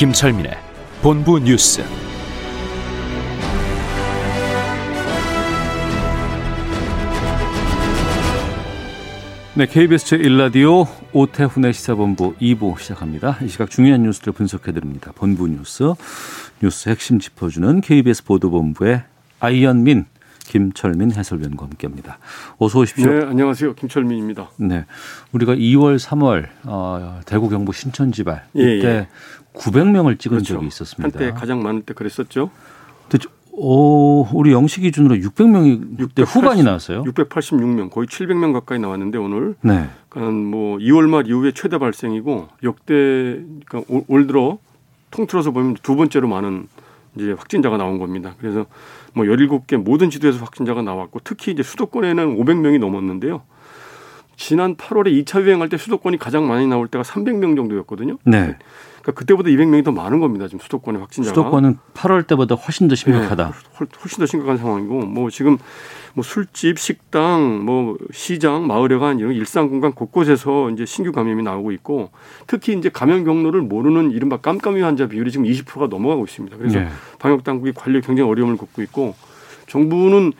김철민의 본부 뉴스. 네, KBS 제1라디오 오태훈의 시사본부 2부 시작합니다. 이 시각 중요한 뉴스를 분석해드립니다. 본부 뉴스, 뉴스 핵심 짚어주는 KBS 보도본부의 아이언민, 김철민 해설위원과 함께합니다. 어서 오십시오. 네, 안녕하세요. 김철민입니다. 네, 우리가 2월, 3월 어, 대구 경북 신천지발 예, 이때 예. 900명을 찍은 그렇죠. 적이 있었습니다. 한때 가장 많을 때 그랬었죠. 오, 우리 영시 기준으로 600명이 그때 후반이 나왔어요. 686명, 거의 700명 가까이 나왔는데 오늘 네. 그러니까 뭐 2월 말 이후에 최대 발생이고 역대 그러니까 올, 올 들어 통틀어서 보면 두 번째로 많은 이제 확진자가 나온 겁니다. 그래서 뭐 17개 모든 지도에서 확진자가 나왔고 특히 이제 수도권에는 500명이 넘었는데요. 지난 8월에 2차 유행할 때 수도권이 가장 많이 나올 때가 300명 정도였거든요. 네. 그러니까 그때보다 200명이 더 많은 겁니다. 지금 수도권의 확진자가. 수도권은 8월 때보다 훨씬 더 심각하다. 네, 훨- 훨씬 더 심각한 상황이고 뭐 지금 뭐 술집, 식당, 뭐 시장, 마을회관 이런 일상 공간 곳곳에서 이제 신규 감염이 나오고 있고 특히 이제 감염 경로를 모르는 이른바 깜깜이 환자 비율이 지금 20%가 넘어가고 있습니다. 그래서 네. 방역 당국이 관리에 굉장히 어려움을 겪고 있고 정부는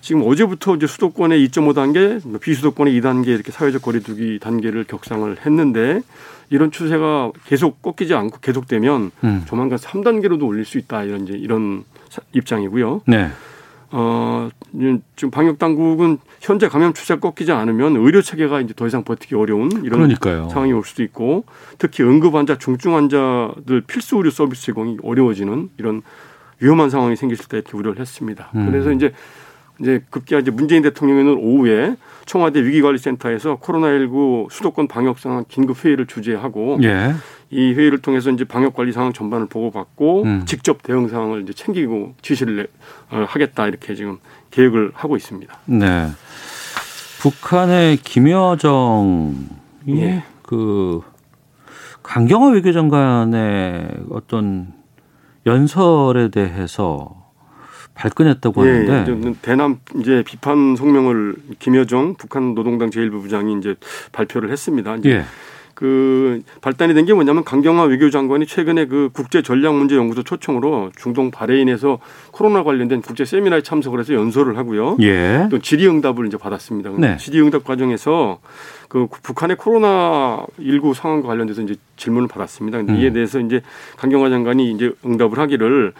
지금 어제부터 이제 수도권의 2.5 단계, 뭐 비수도권의 2단계 이렇게 사회적 거리두기 단계를 격상을 했는데 이런 추세가 계속 꺾이지 않고 계속되면 음. 조만간 3단계로도 올릴 수 있다 이런 이제 이런 사- 입장이고요. 네. 어, 지금 방역 당국은 현재 감염 추세가 꺾이지 않으면 의료 체계가 이제 더 이상 버티기 어려운 이런 그러니까요. 상황이 올 수도 있고 특히 응급 환자, 중증 환자들 필수 의료 서비스 제공이 어려워지는 이런 위험한 상황이 생길 수 있다 이렇게 우려를 했습니다. 음. 그래서 이제 이제 급기야 이제 문재인 대통령은 오후에 청와대 위기관리센터에서 코로나19 수도권 방역 상황 긴급 회의를 주재하고 예. 이 회의를 통해서 이제 방역 관리 상황 전반을 보고받고 음. 직접 대응 상황을 이제 챙기고 지시를 내- 어, 하겠다 이렇게 지금 계획을 하고 있습니다. 네. 북한의 김여정이 예. 그 강경화 외교장관의 어떤 연설에 대해서 발끈했다고 예, 하는데 이제 대남 이제 비판 성명을 김여정 북한 노동당 제1부부장이 이제 발표를 했습니다. 이제 예. 그 발단이 된 게 뭐냐면 강경화 외교장관이 최근에 그 국제 전략 문제 연구소 초청으로 중동 바레인에서 코로나 관련된 국제 세미나에 참석을 해서 연설을 하고요. 예. 또 질의응답을 이제 받았습니다. 네. 질의응답 과정에서 그 북한의 코로나 19 상황과 관련돼서 이제 질문을 받았습니다. 근데 이에 음. 대해서 이제 강경화 장관이 이제 응답을 하기를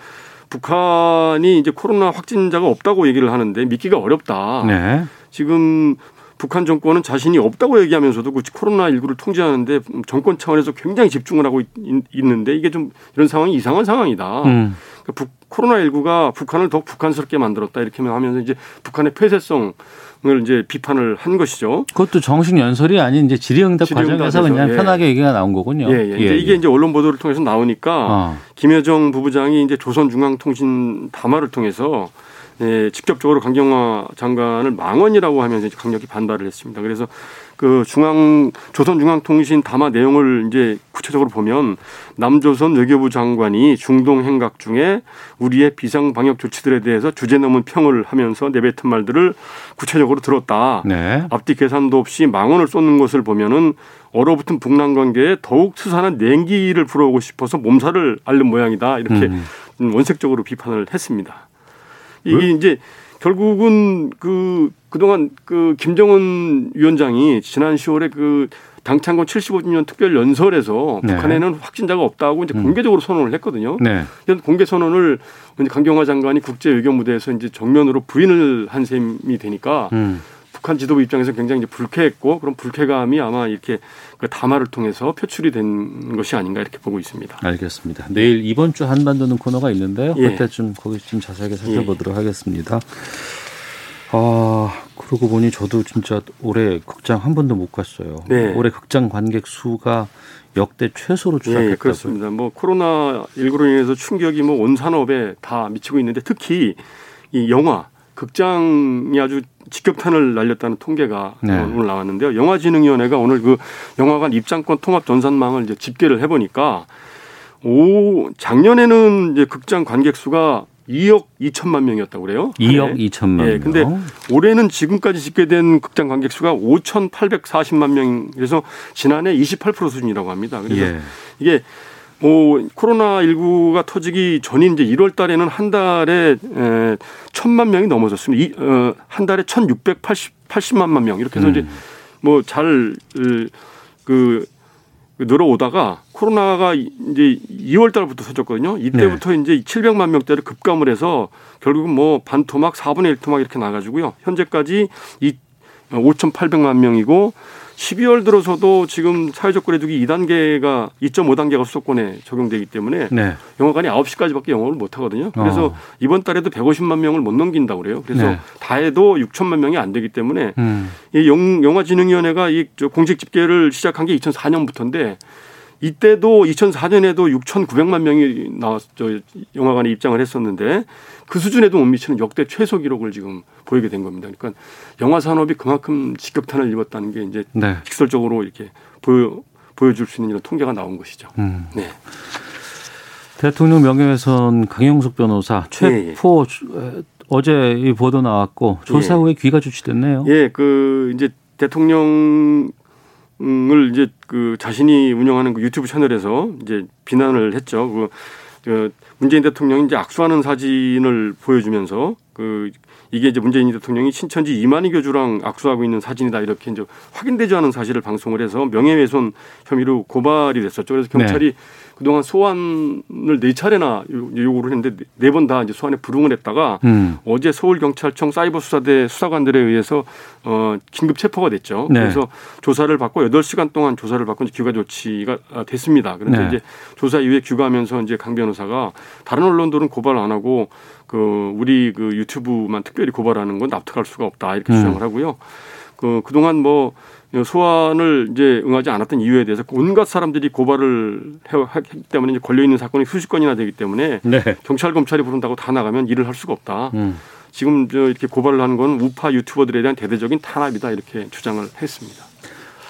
북한이 이제 코로나 확진자가 없다고 얘기를 하는데 믿기가 어렵다. 네. 지금 북한 정권은 자신이 없다고 얘기하면서도 그 코로나 19를 통제하는데 정권 차원에서 굉장히 집중을 하고 있, 는데 이게 좀 이런 상황이 이상한 상황이다. 음. 그러니까 북, 코로나19가 북한을 더욱 북한스럽게 만들었다 이렇게 하면서 이제 북한의 폐쇄성을 이제 비판을 한 것이죠. 그것도 정식 연설이 아닌 이제 질의응답 질의응답에서, 과정에서 그냥 예. 편하게 얘기가 나온 거군요. 예, 예. 이제 이게 이제 언론 보도를 통해서 나오니까 어. 김여정 부부장이 이제 조선중앙통신 담화를 통해서 예, 직접적으로 강경화 장관을 망언이라고 하면서 이제 강력히 반발을 했습니다. 그래서 그 중앙 조선중앙통신 담화 내용을 이제 구체적으로 보면 남조선 외교부 장관이 중동 행각 중에 우리의 비상 방역 조치들에 대해서 주제 넘은 평을 하면서 내뱉은 말들을 구체적으로 들었다. 네. 앞뒤 계산도 없이 망언을 쏟는 것을 보면은 얼어붙은 북남 관계에 더욱 스산한 냉기를 불어오고 싶어서 몸살을 앓는 모양이다. 이렇게 음. 원색적으로 비판을 했습니다. 이게 이제 결국은 그 그동안 그 김정은 위원장이 지난 10월에 그 당창건 75주년 특별 연설에서 네. 북한에는 확진자가 없다고 이제 음. 공개적으로 선언을 했거든요. 네. 공개 선언을 이제 강경화 장관이 국제 외교 무대에서 이제 정면으로 부인을 한 셈이 되니까 음. 북한 지도부 입장에서 굉장히 이제 불쾌했고 그런 불쾌감이 아마 이렇게 그 담화를 통해서 표출이 된 것이 아닌가 이렇게 보고 있습니다. 알겠습니다. 내일 이번 주 한반도는 코너가 있는데요. 예. 그때 좀 거기 좀 자세하게 살펴보도록 하겠습니다. 아 그러고 보니 저도 진짜 올해 극장 한 번도 못 갔어요. 네. 올해 극장 관객 수가 역대 최소로 예, 추락했다고요. 그렇습니다. 뭐 코로나 19로 인해서 충격이 뭐 온 산업에 다 미치고 있는데 특히 이 영화 극장이 아주 직격탄을 날렸다는 통계가 네. 오늘 나왔는데요. 영화진흥위원회가 오늘 그 영화관 입장권 통합 전산망을 이제 집계를 해보니까 오 작년에는 이제 극장 관객 수가 2억 2천만 명이었다고 그래요. 2억 네. 2천만 명. 예, 근데 올해는 지금까지 집계된 극장 관객 수가 5,840만 명. 그래서 지난해 28% 수준이라고 합니다. 그래서 예. 이게 뭐 코로나 19가 터지기 전인 이제 1월 달에는 한 달에 에, 천만 명이 넘어졌습니다. 이, 어, 한 달에 1,680 80만만 명 이렇게 해서 음. 이제 뭐잘그 그 늘어오다가 코로나가 이제 2월 달부터 터졌거든요. 이때부터 네. 이제 700만 명대를 급감을 해서 결국은 뭐 반 토막 4분의 1 토막 이렇게 나가지고요. 현재까지 이 5,800만 명이고 12월 들어서도 지금 사회적 거리두기 2단계가 2.5단계가 수도권에 적용되기 때문에 네. 영화관이 9시까지밖에 영업을 못 하거든요. 그래서 어. 이번 달에도 150만 명을 못 넘긴다고 그래요. 그래서 네. 다 해도 6천만 명이 안 되기 때문에 음. 이 영, 영화진흥위원회가 이저 공식 집계를 시작한 게 2004년부터인데 이때도 2004년에도 6,900만 명이 나왔 저 영화관에 입장을 했었는데 그 수준에도 못 미치는 역대 최소 기록을 지금 보이게 된 겁니다. 그러니까 영화 산업이 그만큼 직격탄을 입었다는 게 이제 네. 직설적으로 이렇게 보여 보여줄 수 있는 이런 통계가 나온 것이죠. 음. 네. 대통령 명예훼손 강영숙 변호사 체포 에, 어제 이 보도 나왔고 조사 예. 후에 귀가 주치됐네요. 예, 그 이제 대통령을 이제 그 자신이 운영하는 그 유튜브 채널에서 이제 비난을 했죠. 그, 그 문재인 대통령이 이제 악수하는 사진을 보여주면서 그 이게 이제 문재인 대통령이 신천지 이만희 교주랑 악수하고 있는 사진이다 이렇게 이제 확인되지 않은 사실을 방송을 해서 명예훼손 혐의로 고발이 됐었죠. 그래서 경찰이 그동안 소환을 네 차례나 요- 요구를 했는데 네 번 다 이제 소환에 불응을 했다가 음. 어제 서울 경찰청 사이버 수사대 수사관들에 의해서 어 긴급 체포가 됐죠. 네. 그래서 조사를 받고 8시간 동안 조사를 받고 이제 귀가 조치가 아, 됐습니다. 그런데 네. 이제 조사 이후에 귀가하면서 이제 강 변호사가 다른 언론들은 고발 안 하고 그 우리 그 유튜브만 특별히 고발하는 건 납득할 수가 없다 이렇게 음. 주장을 하고요. 그 그동안 뭐 소환을 이제 응하지 않았던 이유에 대해서 온갖 사람들이 고발을 해- 했기 때문에 이제 걸려 있는 사건이 수십 건이나 되기 때문에 네. 경찰 검찰이 부른다고 다 나가면 일을 할 수가 없다. 음. 지금 저 이렇게 고발을 하는 건 우파 유튜버들에 대한 대대적인 탄압이다 이렇게 주장을 했습니다.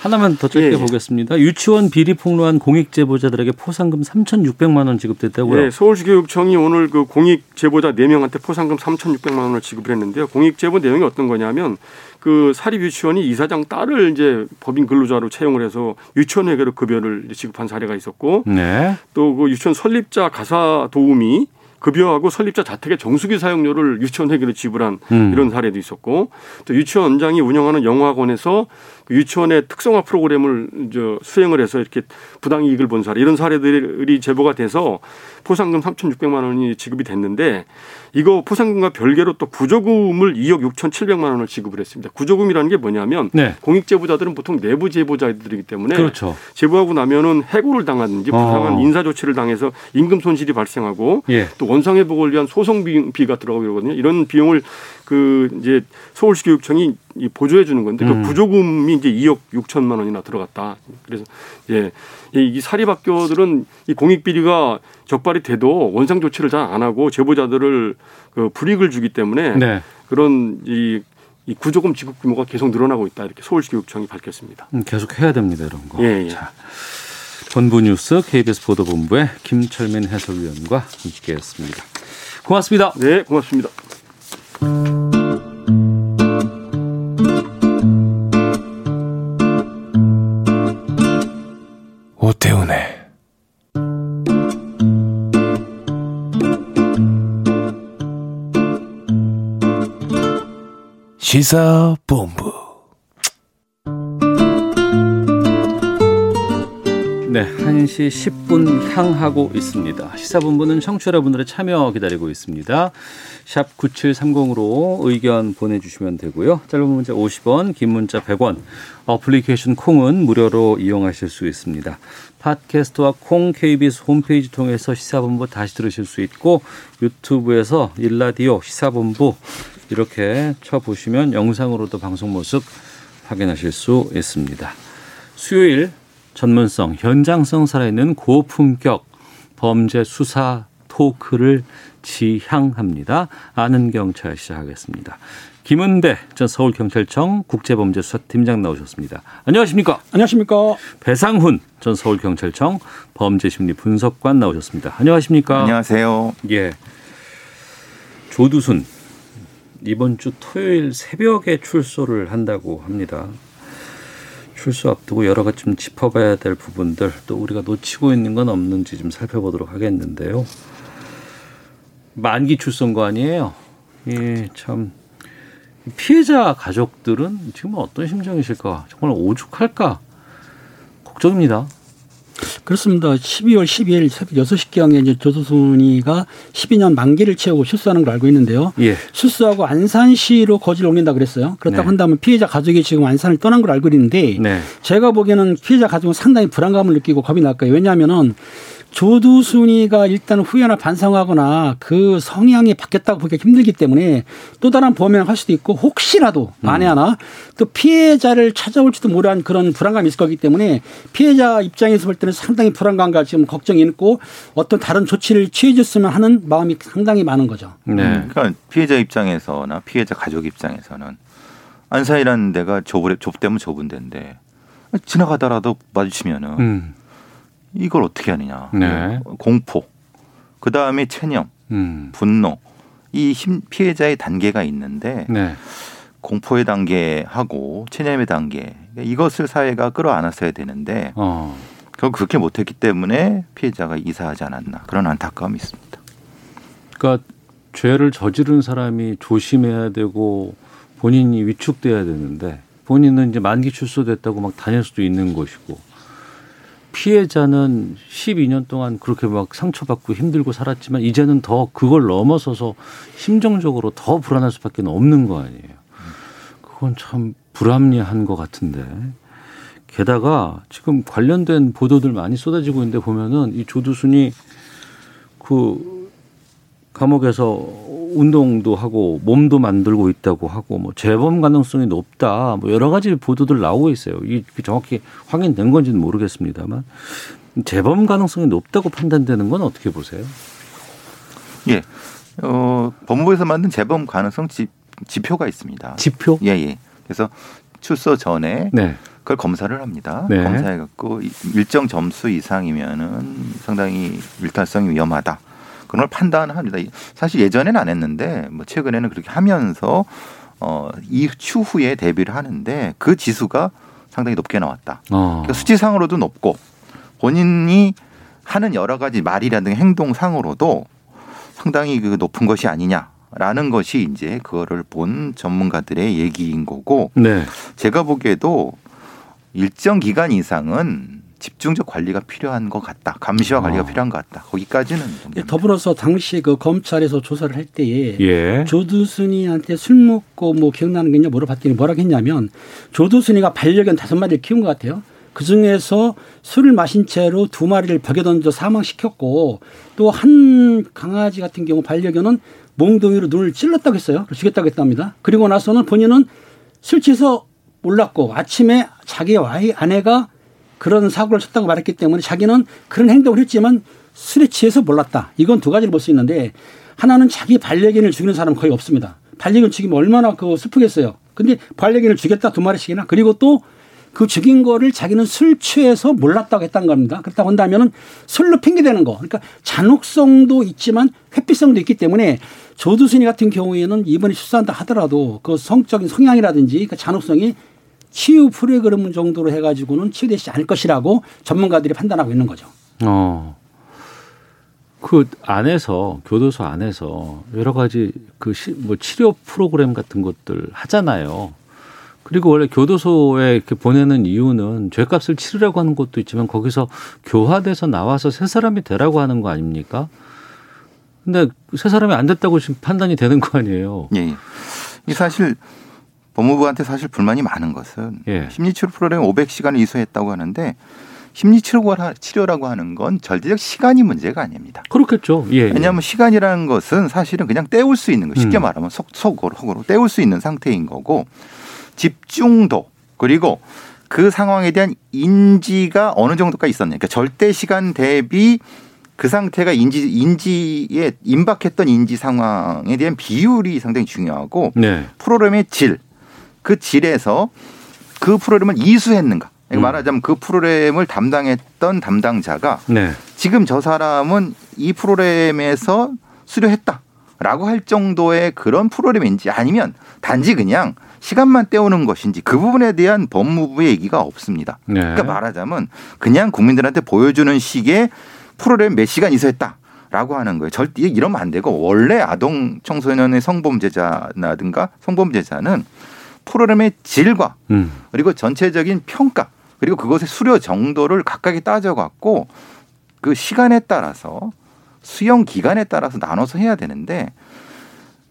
하나만 더 짧게 예, 예. 보겠습니다. 유치원 비리 폭로한 공익 제보자들에게 포상금 3,600만 원 지급됐다고요. 네, 서울시교육청이 오늘 그 공익 제보자 4명한테 포상금 3,600만 원을 지급을 했는데요. 공익 제보 내용이 어떤 거냐면 그 사립 유치원이 이사장 딸을 이제 법인 근로자로 채용을 해서 유치원 회계로 급여를 지급한 사례가 있었고 네. 또그 유치원 설립자 가사 도우미 급여하고 설립자 자택의 정수기 사용료를 유치원 회계로 지불한 음. 이런 사례도 있었고 또 유치원 원장이 운영하는 영화관에서 그 유치원의 특성화 프로그램을 저 수행을 해서 이렇게 부당 이익을 본 사례 이런 사례들이 제보가 돼서 포상금 3,600만 원이 지급이 됐는데 이거 포상금과 별개로 또 구조금을 2억 6,700만 원을 지급을 했습니다. 구조금이라는 게 뭐냐면 네. 공익 제보자들은 보통 내부 제보자들이기 때문에 그렇죠. 제보하고 나면은 해고를 당하든지 부당한 어. 인사 조치를 당해서 임금 손실이 발생하고 예. 또 원상 회복을 위한 소송 비- 비가 들어가고 이러거든요. 이런 비용을 그 이제 서울시 교육청이 이 보조해 주는 건데 음. 그 부조금이 이제 2억 6천만 원이나 들어갔다. 그래서 예, 이, 이 사립학교들은 이 공익 비리가 적발이 돼도 원상 조치를 잘 안 하고 제보자들을 그 불이익을 주기 때문에 네. 그런 이, 이 구조금 지급 규모가 계속 늘어나고 있다. 이렇게 서울시 교육청이 밝혔습니다. 음, 계속 해야 됩니다 이런 거. 예, 예. 자, 본부 뉴스 KBS 보도본부의 김철민 해설위원과 함께했습니다. 고맙습니다. 네, 고맙습니다. 오태훈의 시사본부 네, 1시 10분 향하고 있습니다. 시사본부는 청취자 여러분들의 참여 기다리고 있습니다. 샵 9730으로 의견 보내주시면 되고요. 짧은 문자 50원, 긴 문자 100원, 어플리케이션 콩은 무료로 이용하실 수 있습니다. 팟캐스트와 콩 KBS 홈페이지 통해서 시사본부 다시 들으실 수 있고 유튜브에서 일라디오 시사본부 이렇게 쳐보시면 영상으로도 방송 모습 확인하실 수 있습니다. 수요일 전문성, 현장성 살아있는 고품격 범죄 수사 토크를 지향합니다. 아는 경찰 시작하겠습니다. 김은배 전 서울경찰청 국제범죄수사팀장 나오셨습니다. 안녕하십니까? 안녕하십니까. 배상훈 전 서울경찰청 범죄심리분석관 나오셨습니다. 안녕하십니까? 안녕하세요. 예. 조두순 이번 주 토요일 새벽에 출소를 한다고 합니다. 출소 앞두고 여러 가지 좀 짚어봐야 될 부분들 또 우리가 놓치고 있는 건 없는지 좀 살펴보도록 하겠는데요. 만기 출소인 거 아니에요? 예, 참 피해자 가족들은 지금 어떤 심정이실까? 정말 오죽할까? 걱정입니다. 그렇습니다. 12월 12일 새벽 6시경에 이제 조두순이가 12년 만기를 채우고 출소하는 걸 알고 있는데요. 예. 출소하고 안산시로 거지를 옮긴다 그랬어요. 그렇다고 네. 한다면 피해자 가족이 지금 안산을 떠난 걸 알고 있는데 네. 제가 보기에는 피해자 가족은 상당히 불안감을 느끼고 겁이 날 거예요. 왜냐하면은 조두순이가 일단 후회나 반성하거나 그 성향이 바뀌었다고 보기가 힘들기 때문에 또 다른 범행을 할 수도 있고 혹시라도 만에 하나 또 피해자를 찾아올지도 모르는 그런 불안감이 있을 거기 때문에 피해자 입장에서 볼 때는 상당히 불안감과 지금 걱정이 있고 어떤 다른 조치를 취해줬으면 하는 마음이 상당히 많은 거죠. 네. 그러니까 피해자 입장에서나 피해자 가족 입장에서는 안산이라는 데가 좁으, 좁다면 좁은 데인데 지나가다라도 마주치면은 음. 이걸 어떻게 하느냐. 네. 공포. 그 다음에 체념, 음. 분노. 이 힘- 피해자의 단계가 있는데 네. 공포의 단계하고 체념의 단계 이것을 사회가 끌어안았어야 되는데 어. 결국 그렇게 못했기 때문에 피해자가 이사하지 않았나 그런 안타까움이 있습니다. 그러니까 죄를 저지른 사람이 조심해야 되고 본인이 위축돼야 되는데 본인은 이제 만기 출소됐다고 막 다닐 수도 있는 것이고 피해자는 12년 동안 그렇게 막 상처받고 힘들고 살았지만 이제는 더 그걸 넘어서서 심정적으로 더 불안할 수밖에 없는 거 아니에요. 그건 참 불합리한 것 같은데. 게다가 지금 관련된 보도들 많이 쏟아지고 있는데 보면은 이 조두순이 그 감옥에서 운동도 하고 몸도 만들고 있다고 하고 뭐 재범 가능성이 높다 뭐 여러 가지 보도들 나오고 있어요. 이게 정확히 확인된 건지는 모르겠습니다만 재범 가능성이 높다고 판단되는 건 어떻게 보세요? 예. 어, 법무부에서 만든 재범 가능성 지, 지표가 있습니다. 지표? 예, 예. 그래서 출소 전에 네. 그걸 검사를 합니다. 네. 검사해 갖고 일정 점수 이상이면은 상당히 일탈성이 위험하다. 그런 걸 판단합니다. 사실 예전에는 안 했는데 뭐 최근에는 그렇게 하면서 어, 이 추후에 대비를 하는데 그 지수가 상당히 높게 나왔다. 어. 그러니까 수치상으로도 높고 본인이 하는 여러 가지 말이라든가 행동상으로도 상당히 그 높은 것이 아니냐라는 것이 이제 그거를 본 전문가들의 얘기인 거고 네. 제가 보기에도 일정 기간 이상은 집중적 관리가 필요한 것 같다. 감시와 관리가 어. 필요한 것 같다. 거기까지는 예. 더불어서 당시 그 검찰에서 조사를 할 때에 예. 조두순이한테 술 먹고 뭐 기억나는 게 있냐 물어봤더니 뭐라고 했냐면 조두순이가 반려견 다섯 마리를 키운 것 같아요. 그 중에서 술을 마신 채로 두 마리를 벽에 던져 사망시켰고 또 한 강아지 같은 경우 반려견은 몽둥이로 눈을 찔렀다고 했어요. 죽였다고 했답니다. 그리고 나서는 본인은 술 취해서 몰랐고 아침에 자기 와이 아내가 그런 사고를 쳤다고 말했기 때문에 자기는 그런 행동을 했지만 술에 취해서 몰랐다. 이건 두 가지를 볼 수 있는데 하나는 자기 반려견을 죽이는 사람은 거의 없습니다. 반려견 죽이면 얼마나 그 슬프겠어요. 근데 반려견을 죽였다 두 마리씩이나 그리고 또 그 죽인 거를 자기는 술 취해서 몰랐다고 했다는 겁니다. 그렇다고 한다면은 술로 핑계대는 거. 그러니까 잔혹성도 있지만 회피성도 있기 때문에 조두순이 같은 경우에는 이번에 출산한다 하더라도 그 성적인 성향이라든지 그 잔혹성이 치유 프로그램 정도로 해가지고는 치유되지 않을 것이라고 전문가들이 판단하고 있는 거죠. 어. 그 안에서 교도소 안에서 여러 가지 그 뭐 치료 프로그램 같은 것들 하잖아요. 그리고 원래 교도소에 이렇게 보내는 이유는 죄값을 치르라고 하는 것도 있지만 거기서 교화돼서 나와서 새 사람이 되라고 하는 거 아닙니까? 근데 새 사람이 안 됐다고 지금 판단이 되는 거 아니에요. 예. 예. 이 사실 법무부한테 사실 불만이 많은 것은 예. 심리치료 프로그램 500시간을 이수했다고 하는데 심리 치료가- 치료라고 하는 건 절대적 시간이 문제가 아닙니다. 그렇겠죠. 예. 예. 왜냐하면 시간이라는 것은 사실은 그냥 때울 수 있는 거 쉽게 음. 말하면 속 속으로 속으로 때울 수 있는 상태인 거고 집중도 그리고 그 상황에 대한 인지가 어느 정도까지 있었냐. 그러니까 절대 시간 대비 그 상태가 인지 인지에 임박했던 인지 상황에 대한 비율이 상당히 중요하고 네. 프로그램의 질, 그 질에서 그 프로그램을 이수했는가. 그러니까 음. 말하자면 그 프로그램을 담당했던 담당자가 네. 지금 저 사람은 이 프로그램에서 수료했다라고 할 정도의 그런 프로그램인지 아니면 단지 그냥 시간만 때우는 것인지 그 부분에 대한 법무부의 얘기가 없습니다. 네. 그러니까 말하자면 그냥 국민들한테 보여주는 식의 프로그램 몇 시간 이수했다 라고 하는 거예요. 절대 이러면 안 되고 원래 아동 청소년의 성범죄자라든가 성범죄자는 프로그램의 질과 음. 그리고 전체적인 평가 그리고 그것의 수료 정도를 각각에 따져갖고 그 시간에 따라서 수용 기간에 따라서 나눠서 해야 되는데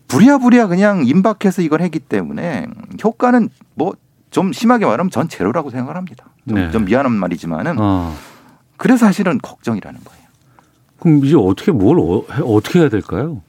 부랴부랴 그냥 임박해서 이걸 했기 때문에 효과는 뭐 좀 심하게 말하면 전 제로라고 생각을 합니다. 좀, 네. 좀 미안한 말이지만은 어. 그래서 사실은 걱정이라는 거예요. 그럼 이제 어떻게 뭘 어, 해- 어떻게 해야 될까요?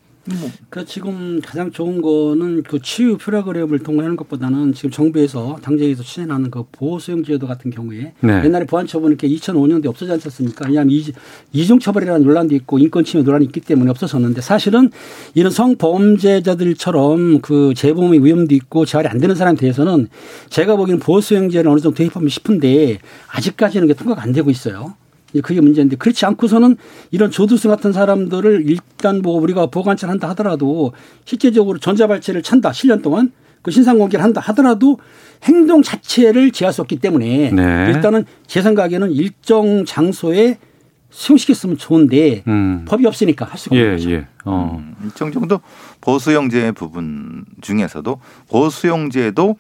그 지금 가장 좋은 거는 그 치유 프로그램을 통과하는 것보다는 지금 정부에서 당장에서 추진하는 그 보호 수용 제도 같은 경우에 네. 옛날에 보안 처분이 이렇게 2005년도에 없어지 않았습니까? 왜냐하면 이- 이중 처벌이라는 논란도 있고 인권 침해 논란이 있기 때문에 없어졌는데 사실은 이런 성범죄자들처럼 그 재범의 위험도 있고 재활이 안 되는 사람에 대해서는 제가 보기에는 보호 수용제를 어느 정도 도입하면 싶은데 아직까지는 그게 통과가 안 되고 있어요. 그게 문제인데 그렇지 않고서는 이런 조두순 같은 사람들을 일단 뭐 우리가 보관찰 한다 하더라도 실제적으로 전자발찌를 찬다 7년 동안 그 신상 공개를 한다 하더라도 행동 자체를 제할 수 없기 때문에 네. 일단은 제 생각에는 일정 장소에 수용시켰으면 좋은데 음. 법이 없으니까 할 수가 예, 없는 거죠. 예. 어. 음, 일정 정도 보수용제 부분 중에서도 보수용제도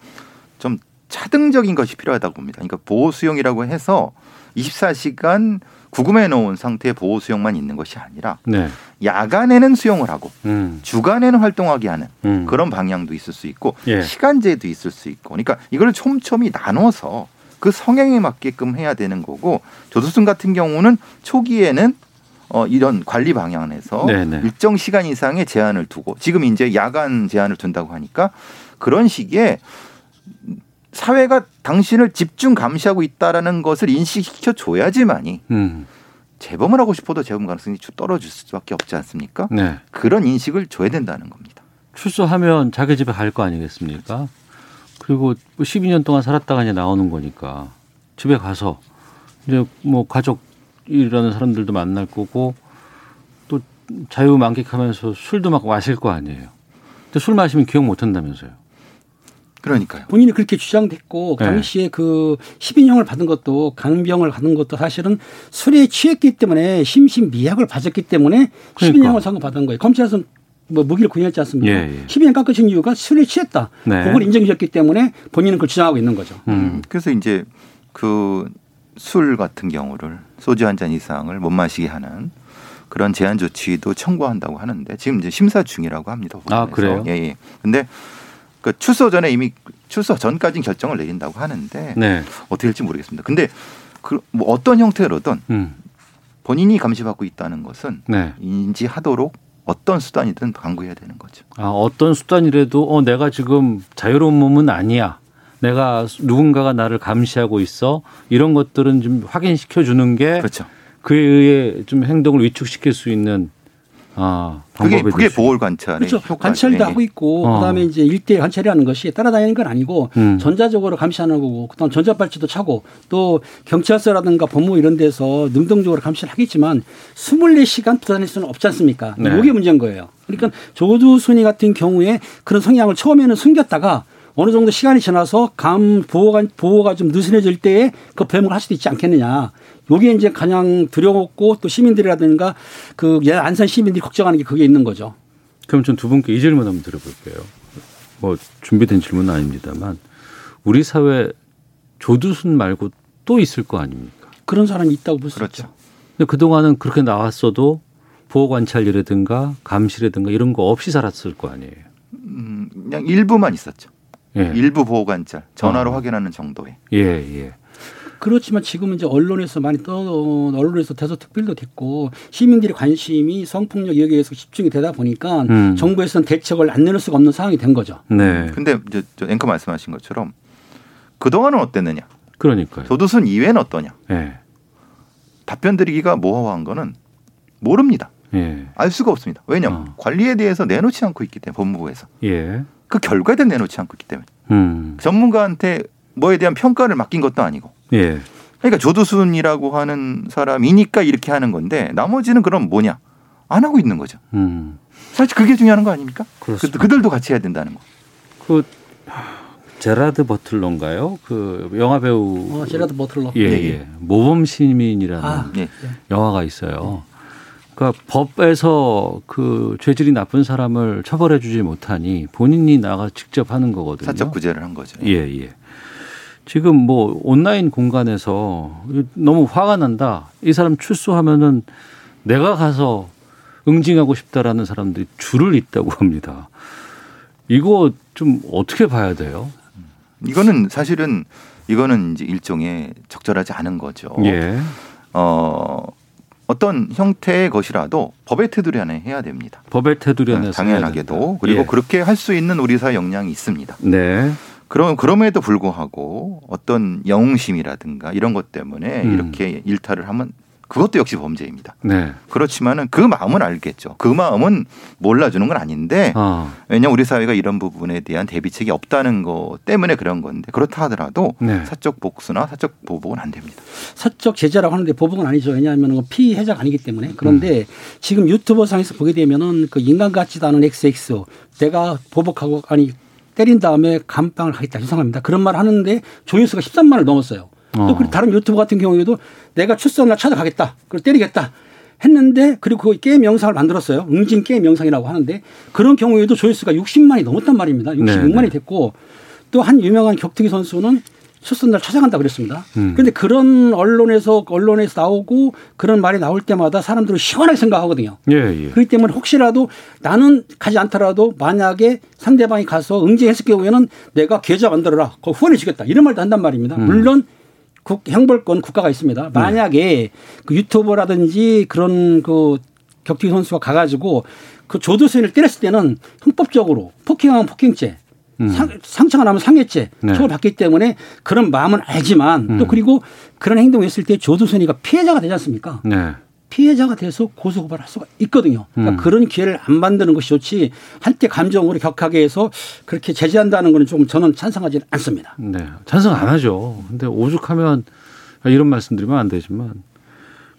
좀 차등적인 것이 필요하다고 봅니다. 그러니까 보호수용이라고 해서 24시간 구금해 놓은 상태의 보호 수용만 있는 것이 아니라 네. 야간에는 수용을 하고 음. 주간에는 활동하게 하는 음. 그런 방향도 있을 수 있고 예. 시간제도 있을 수 있고 그러니까 이걸 촘촘히 나눠서 그 성향에 맞게끔 해야 되는 거고 조두순 같은 경우는 초기에는 어 이런 관리 방향에서 네네. 일정 시간 이상의 제한을 두고 지금 이제 야간 제한을 둔다고 하니까 그런 식의 사회가 당신을 집중 감시하고 있다라는 것을 인식시켜 줘야지만이 음. 재범을 하고 싶어도 재범 가능성이 쭉 떨어질 수밖에 없지 않습니까? 네. 그런 인식을 줘야 된다는 겁니다. 출소하면 자기 집에 갈 거 아니겠습니까? 그리고 12년 동안 살았다가 이제 나오는 거니까 집에 가서 이제 뭐 가족이라는 사람들도 만날 거고 또 자유 만끽하면서 술도 막 마실 거 아니에요. 근데 술 마시면 기억 못 한다면서요. 그러니까요. 본인이 그렇게 주장됐고 네. 당시에 그 10인형을 받은 것도 강병을 받은 것도 사실은 술에 취했기 때문에 심신미약을 받았기 때문에 그러니까. 10인형을 선고받은 거예요. 검찰에서는 뭐 무기를 구형했지 않습니까? 예, 예. 10인형 깎으신 이유가 술에 취했다. 네. 그걸 인정해 줬기 때문에 본인은 그걸 주장하고 있는 거죠. 음. 그래서 이제 그 술 같은 경우를 소주 한 잔 이상을 못 마시게 하는 그런 제한 조치도 청구한다고 하는데 지금 이제 심사 중이라고 합니다. 아, 법원에서. 그래요? 예, 예. 근데 그 출소 전에 이미 출소 전까지 결정을 내린다고 하는데 네. 어떻게 될지 모르겠습니다. 근데 그 뭐 어떤 형태로든 음. 본인이 감시받고 있다는 것은 네. 인지하도록 어떤 수단이든 강구해야 되는 거죠. 아, 어떤 수단이라도 어 내가 지금 자유로운 몸은 아니야. 내가 누군가가 나를 감시하고 있어. 이런 것들은 좀 확인시켜 주는 게 그렇죠. 그에 의해 좀 행동을 위축시킬 수 있는 아, 그게 그게 보호 관찰의 그렇죠. 관찰도 예, 하고 예. 있고 어. 그다음에 이제 일대일 관찰이라는 것이 따라다니는 건 아니고 음. 전자적으로 감시하는 거고 그다음 전자발찌도 차고 또 경찰서라든가 법무 이런 데서 능동적으로 감시를 하겠지만 24시간 부다닐 수는 없지 않습니까? 네. 이게 문제인 거예요. 그러니까 조두순이 같은 경우에 그런 성향을 처음에는 숨겼다가 어느 정도 시간이 지나서 감 보호가 보호가 좀 느슨해질 때에 그 배목을 할 수도 있지 않겠느냐. 요게 이제 가장 두려웠고 또 시민들이라든가 그 안산 시민들이 걱정하는 게 그게 있는 거죠. 그럼 전 두 분께 이 질문 한번 드려볼게요. 뭐 준비된 질문은 아닙니다만 우리 사회 조두순 말고 또 있을 거 아닙니까? 그런 사람이 있다고 볼수 그렇죠. 있죠. 근데 그동안은 그렇게 나왔어도 보호 관찰이라든가 감시라든가 이런 거 없이 살았을 거 아니에요. 음, 그냥 일부만 있었죠. 예. 일부 보호 관찰, 전화로 어. 확인하는 정도에. 예, 예. 그렇지만 지금은 이제 언론에서 많이 떠 언론에서 대서 특필도 됐고 시민들의 관심이 성폭력 여기에 서 집중이 되다 보니까 음. 정부에서는 대책을 안 내놓을 수가 없는 상황이 된 거죠. 네. 근데 저, 저 앵커 말씀하신 것처럼 그 동안은 어땠느냐? 그러니까요. 조두순 이외는 어떠냐? 예. 답변 드리기가 모호한 거는 모릅니다. 예. 알 수가 없습니다. 왜냐면 어. 관리에 대해서 내놓지 않고 있기 때문에 법무부에서 예. 그 결과에 대해 내놓지 않고 있기 때문에 음. 전문가한테 뭐에 대한 평가를 맡긴 것도 아니고 예. 그러니까 조두순이라고 하는 사람이니까 이렇게 하는 건데 나머지는 그럼 뭐냐 안 하고 있는 거죠. 음. 사실 그게 중요한 거 아닙니까? 그, 그렇습니다. 그들도 같이 해야 된다는 거. 그 제라드 버틀러인가요? 그 영화 배우 어, 제라드 버틀러. 예, 예, 예. 예. 모범 시민이라는 아, 예. 영화가 있어요. 그러니까 법에서 그 죄질이 나쁜 사람을 처벌해 주지 못하니 본인이 나가 직접 하는 거거든요. 사적 구제를 한 거죠. 예, 예. 지금 뭐 온라인 공간에서 너무 화가 난다. 이 사람 출소하면은 내가 가서 응징하고 싶다라는 사람들이 줄을 잇다고 합니다. 이거 좀 어떻게 봐야 돼요? 이거는 사실은 이거는 이제 일종의 적절하지 않은 거죠. 예. 어, 어떤 형태의 것이라도 법의 테두리 안에 해야 됩니다. 법의 테두리 안에서 당연하게도 해야 된다. 그리고 예. 그렇게 할 수 있는 우리 사회 역량이 있습니다. 네. 그럼 그럼에도 불구하고 어떤 영웅심이라든가 이런 것 때문에 음. 이렇게 일탈을 하면 그것도 역시 범죄입니다. 네. 그렇지만은 그 마음은 알겠죠. 그 마음은 몰라주는 건 아닌데 아, 왜냐하면 우리 사회가 이런 부분에 대한 대비책이 없다는 것 때문에 그런 건데 그렇다 하더라도 네. 사적 복수나 사적 보복은 안 됩니다. 사적 제재라고 하는데 보복은 아니죠. 왜냐하면 피해자가 아니기 때문에. 그런데 지금 유튜버 상에서 보게 되면은 그 인간 같지도 않은 XX 내가 보복하고 아니 때린 다음에 감방을 하겠다 죄송합니다. 그런 말 하는데 조회수가 13만을 넘었어요. 어. 또 그리고 다른 유튜버 같은 경우에도 내가 출소한 날 찾아가겠다. 그걸 때리겠다. 했는데 그리고 그 게임 영상을 만들었어요. 응징 게임 영상이라고 하는데 그런 경우에도 조회수가 60만이 넘었단 말입니다. 66만이 네, 네. 됐고 또 한 유명한 격투기 선수는 출소 날 찾아간다 그랬습니다. 음. 그런데 그런 언론에서 언론에서 나오고 그런 말이 나올 때마다 사람들은 시원하게 생각하거든요. 예, 예. 그렇기 때문에 혹시라도 나는 가지 않더라도 만약에 상대방이 가서 응징했을 경우에는 내가 계좌 만들어라. 그거 후원해 주겠다. 이런 말도 한단 말입니다. 음. 물론 국, 형벌권 국가가 네. 있습니다. 만약에 그 유튜버라든지 그런 그 격투기 선수가 가가지고 그 조두순을 때렸을 때는 형법적으로 폭행하면 폭행죄, 음. 상, 상처가 나면 상해죄 네. 처벌 받기 때문에 그런 마음은 알지만 또 음. 그리고 그런 행동을 했을 때 조두순이가 피해자가 되지 않습니까? 네. 피해자가 돼서 고소고발할 수가 있거든요. 그러니까 음. 그런 기회를 안 만드는 것이 좋지 한때 감정으로 격하게 해서 그렇게 제재한다는 거는 좀 저는 찬성하지 않습니다. 네. 찬성 안 하죠. 근데 오죽하면 이런 말씀드리면 안 되지만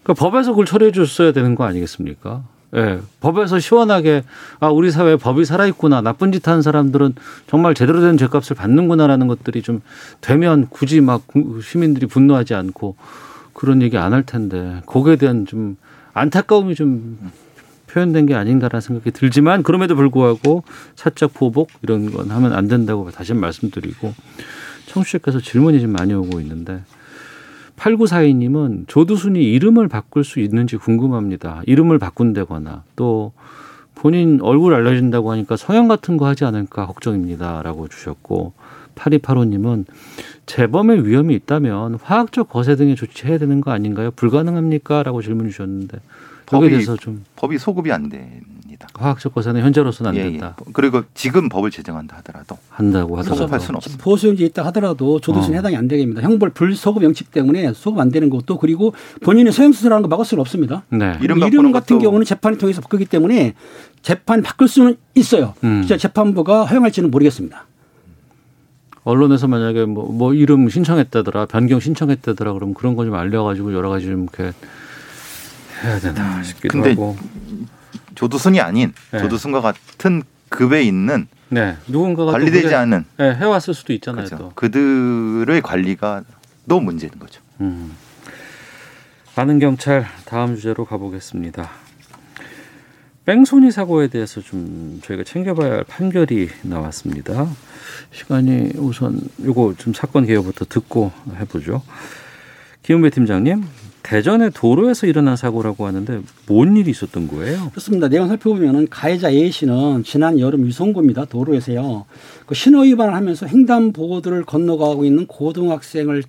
그러니까 법에서 그걸 처리해 줬어야 되는 거 아니겠습니까? 예. 법에서 시원하게 아, 우리 사회에 법이 살아 있구나. 나쁜 짓 하는 사람들은 정말 제대로 된 죄값을 받는구나라는 것들이 좀 되면 굳이 막 구- 시민들이 분노하지 않고 그런 얘기 안 할 텐데 거기에 대한 좀 안타까움이 좀 표현된 게 아닌가라는 생각이 들지만 그럼에도 불구하고 사적 보복 이런 건 하면 안 된다고 다시 말씀드리고 청취자께서 질문이 좀 많이 오고 있는데 8942님은 조두순이 이름을 바꿀 수 있는지 궁금합니다. 이름을 바꾼다거나 또 본인 얼굴 알려진다고 하니까 성형 같은 거 하지 않을까 걱정입니다. 라고 주셨고 8285님은 재범의 위험이 있다면 화학적 거세 등의 조치해야 되는 거 아닌가요? 불가능합니까? 라고 질문 주셨는데 거기에 법이- 대해서 좀 법이 소급이 안 됩니다. 화학적 거세는 현재로서는 안 예, 예. 된다. 그리고 지금 법을 제정한다 하더라도 한다고 하더라도. 소급할 수는 없습니다. 보수용지 있다 하더라도 조두순 어. 해당이 안 되게 됩니다. 형벌 불소급 명칙 때문에 소급 안 되는 것도 그리고 본인이 소형 수술하는 거 막을 수는 없습니다. 네. 이름 이름, 같은 경우는 재판이 통해서 바꾸기 때문에 재판 바꿀 수는 있어요. 음. 진짜 재판부가 허용할지는 모르겠습니다. 언론에서 만약에 뭐, 뭐 이름 신청했다더라, 변경 신청했다더라, 그럼 그런 거 좀 알려가지고 여러 가지 좀 이렇게 해야 되나 싶기도 근데 하고. 조두순이 아닌 네. 조두순과 같은 급에 있는 네. 누군가가 또 관리되지 않은 네, 해왔을 수도 있잖아요. 그렇죠. 또. 그들의 관리가 또 문제인 거죠. 음. 많은 경찰 다음 주제로 가보겠습니다. 뺑소니 사고에 대해서 좀 저희가 챙겨봐야 할 판결이 나왔습니다. 시간이 우선 요거 좀 사건 개요부터 듣고 해보죠. 김은배 팀장님, 대전의 도로에서 일어난 사고라고 하는데 뭔 일이 있었던 거예요? 그렇습니다. 내용 살펴보면은 가해자 A 씨는 지난 여름 유성구입니다. 도로에서요. 그 신호 위반을 하면서 횡단보도를 건너가고 있는 고등학생을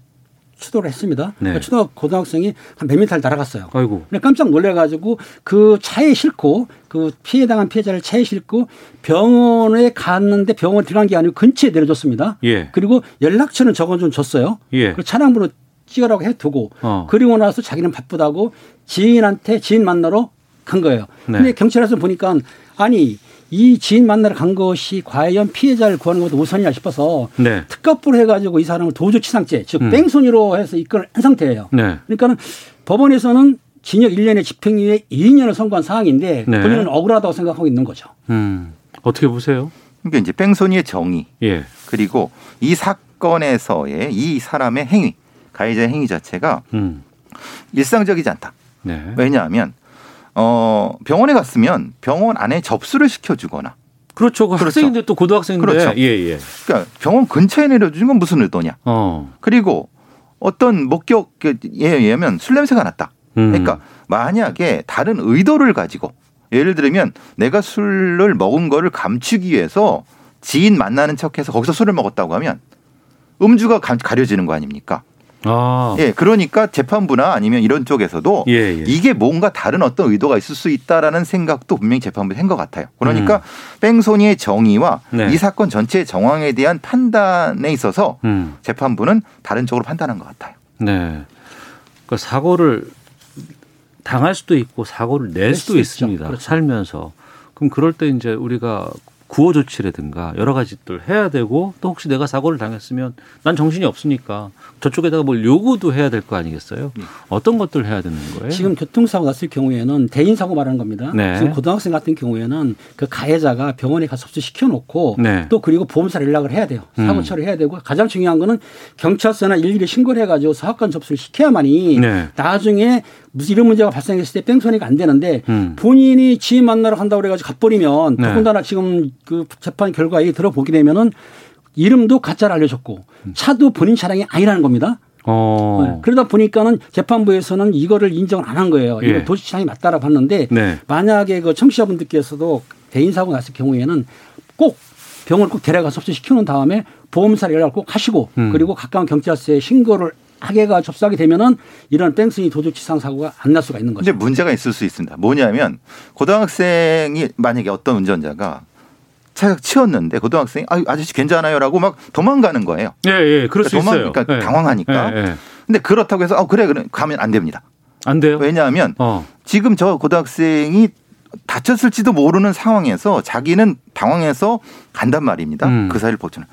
추돌을 했습니다. 네. 그 초등 고등학생이 한몇 미터를 날아갔어요. 아이고. 근데 깜짝 놀래가지고 그 차에 싣고 그 피해 당한 피해자를 차에 싣고 병원에 갔는데 병원 들어간 게 아니고 근처에 내려줬습니다. 예. 그리고 연락처는 적어 좀 줬어요. 예. 그 차량번호 찍으라고 해두고 어. 그리고 나서 자기는 바쁘다고 지인한테 지인 만나러 간 거예요. 네. 근데 경찰에서 보니까 아니 이 지인 만나러 간 것이 과연 피해자를 구하는 것도 우선이냐 싶어서 네. 특가부를 해가지고 이 사람을 도주치상죄 즉 음. 뺑소니로 해서 입건을 한 상태예요. 네. 그러니까는 법원에서는 징역 1년에 집행유예 2년을 선고한 상황인데 네. 본인은 억울하다고 생각하고 있는 거죠. 음. 어떻게 보세요? 그러니까 이제 뺑소니의 정의 예. 그리고 이 사건에서의 이 사람의 행위 가해자의 행위 자체가 음. 일상적이지 않다. 네. 왜냐하면 어 병원에 갔으면 병원 안에 접수를 시켜주거나 그렇죠. 그 그렇죠. 학생인데 또 고등학생인데. 그렇죠. 예, 예. 그러니까 병원 근처에 내려주는 건 무슨 의도냐. 어. 그리고 어떤 목격에 의하면 술 냄새가 났다. 음. 그러니까 만약에 다른 의도를 가지고 예를 들면 내가 술을 먹은 거를 감추기 위해서 지인 만나는 척해서 거기서 술을 먹었다고 하면 음주가 가- 가려지는 거 아닙니까? 아. 예, 그러니까 재판부나 아니면 이런 쪽에서도 예, 예. 이게 뭔가 다른 어떤 의도가 있을 수 있다라는 생각도 분명히 재판부에 한것 같아요. 그러니까 뺑소니의 정의와 음. 네. 이 사건 전체의 정황에 대한 판단에 있어서 음. 재판부는 다른 쪽으로 판단한 것 같아요. 네. 그러니까 사고를 당할 수도 있고 사고를 낼 수도. 있습니다. 그렇죠. 살면서. 그럼 그럴 때 이제 우리가 구호 조치라든가 여러 가지들 해야 되고 또 혹시 내가 사고를 당했으면 난 정신이 없으니까 저쪽에다가 뭘 요구도 해야 될 거 아니겠어요? 어떤 것들 해야 되는 거예요? 지금 교통사고 났을 경우에는 대인 사고 말하는 겁니다. 네. 지금 고등학생 같은 경우에는 그 가해자가 병원에 가서 접수시켜 놓고 네. 또 그리고 보험사 연락을 해야 돼요. 사고 음. 처리해야 되고 가장 중요한 거는 경찰서나 일일이 신고를 해 가지고 사건 접수를 시켜야만이 네. 나중에 무슨 이런 문제가 발생했을 때 뺑소니가 안 되는데 음. 본인이 지인 만나러 간다고 그래가지고 가버리면 네. 더군다나 지금 그 재판 결과에 들어보게 되면은 이름도 가짜를 알려줬고 차도 본인 차량이 아니라는 겁니다. 어. 네. 그러다 보니까는 재판부에서는 이거를 인정을 안 한 거예요. 예. 이거 도시장이 맞다라고 봤는데 네. 만약에 그 청취자분들께서도 대인 사고 났을 경우에는 꼭 병원을 꼭 데려가서 접수시켜 놓은 다음에 보험사를 연락을 꼭 하시고 음. 그리고 가까운 경찰서에 신고를 하게가 접수하게 되면은 이런 뺑소니 도주치상 사고가 안 날 수가 있는 거죠. 근데 문제가 있을 수 있습니다. 뭐냐면 고등학생이 만약에 어떤 운전자가 차가 치웠는데 고등학생이 아, 아저씨 괜찮아요라고 막 도망가는 거예요. 예, 예. 그럴 수 그러니까 도망- 있어요. 그러니까 예. 당황하니까. 예, 예. 근데 그렇다고 해서 어 그래 그래 가면 안 됩니다. 안 돼요? 왜냐하면 어. 지금 저 고등학생이 다쳤을지도 모르는 상황에서 자기는 당황해서 간단 말입니다. 음. 그 사이를 보초는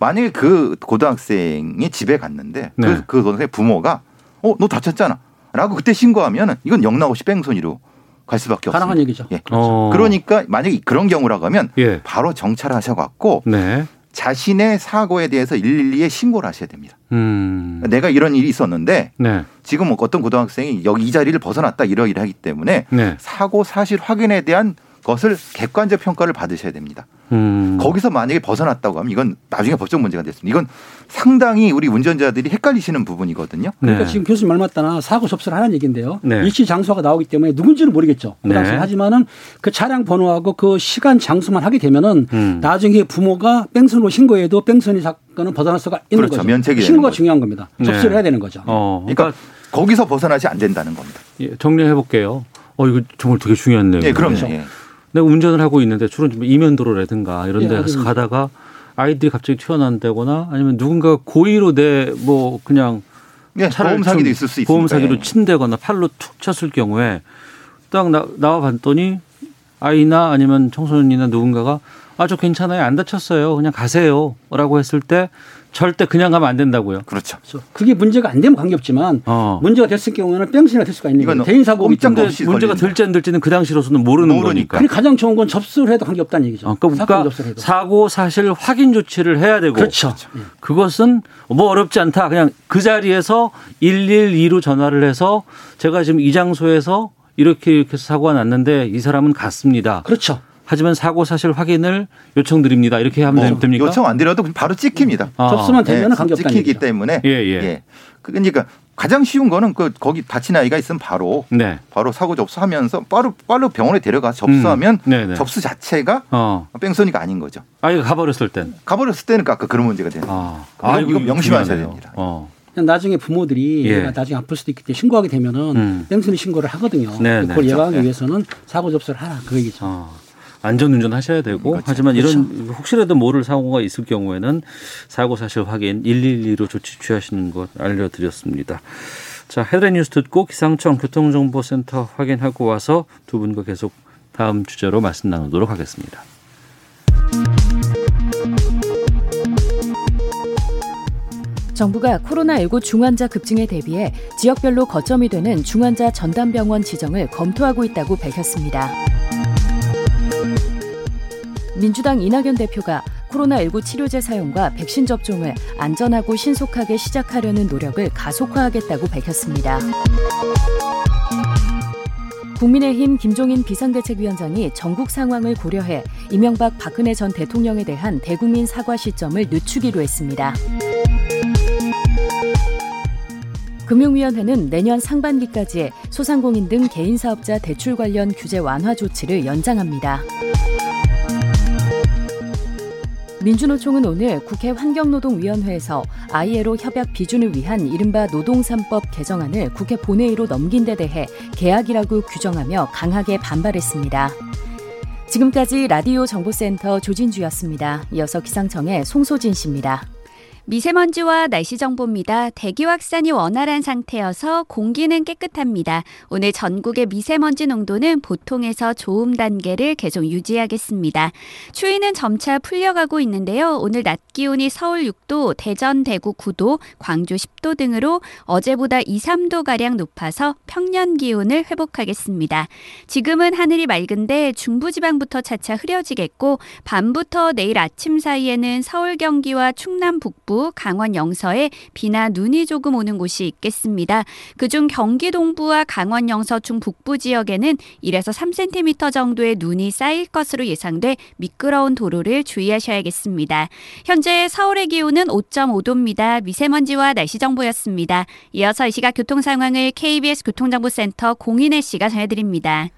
만약에 그 고등학생이 집에 갔는데 네. 그, 그 고등학생 부모가 어 너 다쳤잖아. 라고 그때 신고하면은 이건 영락없이 뺑소니로 갈 수밖에 가능한 없습니다. 얘기죠. 예. 어. 그러니까 만약에 그런 경우라고 하면 예. 바로 정찰하셔갖고 네. 자신의 사고에 대해서 112에 신고를 하셔야 됩니다. 음. 내가 이런 일이 있었는데 네. 지금 어떤 고등학생이 여기 이 자리를 벗어났다 이러이러하기 때문에 네. 사고 사실 확인에 대한 것을 객관적 평가를 받으셔야 됩니다. 음. 거기서 만약에 벗어났다고 하면 이건 나중에 법적 문제가 됐습니다. 이건 상당히 우리 운전자들이 헷갈리시는 부분이거든요. 그러니까 네. 지금 교수님 말 맞다나 사고 접수를 하는 얘기인데요. 네. 일시 장소가 나오기 때문에 누군지는 모르겠죠. 그 네. 당시 하지만은 그 차량 번호하고 그 시간 장소만 하게 되면은 음. 나중에 부모가 뺑소니로 신고해도 뺑소니 사건은 벗어날 수가 있는 그렇죠. 거죠. 면책이 신고가 거죠. 중요한 겁니다. 네. 접수를 해야 되는 거죠. 어. 그러니까, 그러니까 거기서 벗어나지 안 된다는 겁니다. 예, 정리해 볼게요. 어 이거 정말 되게 중요한 내용. 예, 그럼요. 그렇죠. 예. 내가 운전을 하고 있는데 주로 좀 이면도로라든가 이런 예, 데 가서. 가다가 아이들이 갑자기 튀어나온다거나 아니면 누군가 고의로 내 뭐 그냥 예, 차를 보험 사기도 좀 있을 수 있습니다. 보험 사기로 예. 친다거나 팔로 툭 쳤을 경우에 딱 나, 나와 봤더니 아이나 아니면 청소년이나 누군가가 아 저 괜찮아요 안 다쳤어요 그냥 가세요라고 했을 때 절대 그냥 가면 안 된다고요. 그렇죠. 그게 문제가 안 되면 관계없지만 어. 문제가 됐을 경우에는 뺑소니가 될 수가 있는 이건 거예요. 때문에. 없이 문제가 걸린다. 될지 안 될지는 그 당시로서는 모르는 모르니까. 거니까. 그리고 가장 좋은 건 접수를 해도 관계없다는 얘기죠. 어, 그러니까 사건. 사고 사실 확인 조치를 해야 되고 그렇죠. 예. 그것은 뭐 어렵지 않다. 그냥 그 자리에서 112로 전화를 해서 제가 지금 이 장소에서 이렇게 이렇게 사고가 났는데 이 사람은 갔습니다. 그렇죠. 하지만 사고 사실 확인을 요청드립니다. 이렇게 하면 뭐 됩니까? 요청 안 드려도 바로 찍힙니다. 아. 접수만 되면 예, 관계없다는 찍히기 얘기죠. 때문에 예, 예. 그러니까 가장 쉬운 거는 그 거기 다친 아이가 있으면 바로 네. 바로 사고 접수하면서 바로 빠르 병원에 데려가 접수하면 음. 접수 자체가 어. 뺑소니가 아닌 거죠. 아이가 가버렸을 땐. 가버렸을 때는 아까 그런 문제가 되는 아, 거예요. 이거 명심하셔야 중요하네요. 됩니다. 어. 나중에 부모들이 예. 나중에 아플 수도 있기 때문에 신고하게 되면은 음. 땡스리 신고를 하거든요. 네, 그걸 네. 예방하기 네. 위해서는 사고 접수를 하라 그 얘기죠. 어, 안전 운전 하셔야 되고 그렇죠. 하지만 이런 혹시라도 모를 사고가 있을 경우에는 사고 사실 확인 112로 조치 취하시는 것 알려드렸습니다. 자 헤드라인 뉴스 듣고 기상청 교통정보센터 확인하고 와서 두 분과 계속 다음 주제로 말씀 나누도록 하겠습니다. 정부가 코로나19 중환자 급증에 대비해 지역별로 거점이 되는 중환자 전담병원 지정을 검토하고 있다고 밝혔습니다. 민주당 이낙연 대표가 코로나19 치료제 사용과 백신 접종을 안전하고 신속하게 시작하려는 노력을 가속화하겠다고 밝혔습니다. 국민의힘 김종인 비상대책위원장이 전국 상황을 고려해 이명박 박근혜 전 대통령에 대한 대국민 사과 시점을 늦추기로 했습니다. 금융위원회는 내년 상반기까지 소상공인 등 개인사업자 대출 관련 규제 완화 조치를 연장합니다. 민주노총은 오늘 국회 환경노동위원회에서 ILO 협약 비준을 위한 이른바 노동3법 개정안을 국회 본회의로 넘긴 데 대해 계약이라고 규정하며 강하게 반발했습니다. 지금까지 라디오 정보센터 조진주였습니다. 이어서 기상청의 송소진 씨입니다. 미세먼지와 날씨 정보입니다. 대기 확산이 원활한 상태여서 공기는 깨끗합니다. 오늘 전국의 미세먼지 농도는 보통에서 좋음 단계를 계속 유지하겠습니다. 추위는 점차 풀려가고 있는데요. 오늘 낮 기온이 서울 6도, 대전, 대구 9도, 광주 10도 등으로 어제보다 2, 3도 가량 높아서 평년 기온을 회복하겠습니다. 지금은 하늘이 맑은데 중부지방부터 차차 흐려지겠고 밤부터 내일 아침 사이에는 서울 경기와 충남 북부 강원 영서에 비나 눈이 조금 오는 곳이 있겠습니다. 그중 경기 동부와 강원 영서 중북부 지역에는 1에서 3cm 정도의 눈이 쌓일 것으로 예상돼 미끄러운 도로를 주의하셔야겠습니다. 현재 서울의 기온은 5.5도입니다. 미세먼지와 날씨 정보였습니다. 이어서 이 시각 교통 상황을 KBS 교통정보센터 공인혜 씨가 전해드립니다.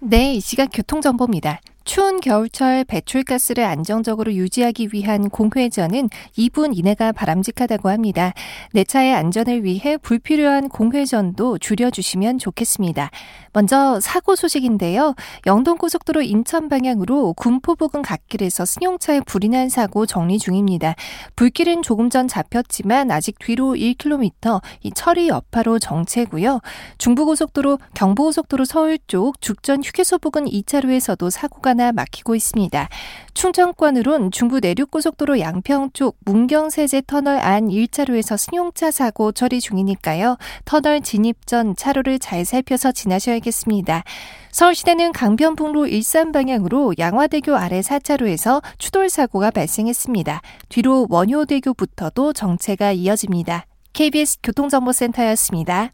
네, 이 시각 교통정보입니다. 추운 겨울철 배출가스를 안정적으로 유지하기 위한 공회전은 2분 이내가 바람직하다고 합니다. 내 차의 안전을 위해 불필요한 공회전도 줄여주시면 좋겠습니다. 먼저 사고 소식인데요. 영동고속도로 인천 방향으로 군포 부근 갓길에서 승용차에 불이 난 사고 정리 중입니다. 불길은 조금 전 잡혔지만 아직 뒤로 1km 이 처리 여파로 정체고요. 중부고속도로 경부고속도로 서울 쪽 죽전 휴게소 부근 2차로에서도 사고가 나 막히고 있습니다. 충청권으론 중부 내륙고속도로 양평 쪽 문경세제 터널 안 1차로에서 승용차 사고 처리 중이니까요. 터널 진입 전 차로를 잘 살펴서 지나셔야겠습니다. 서울시내는 강변북로 일산 방향으로 양화대교 아래 4차로에서 추돌 사고가 발생했습니다. 뒤로 원효대교부터도 정체가 이어집니다. KBS 교통정보센터였습니다.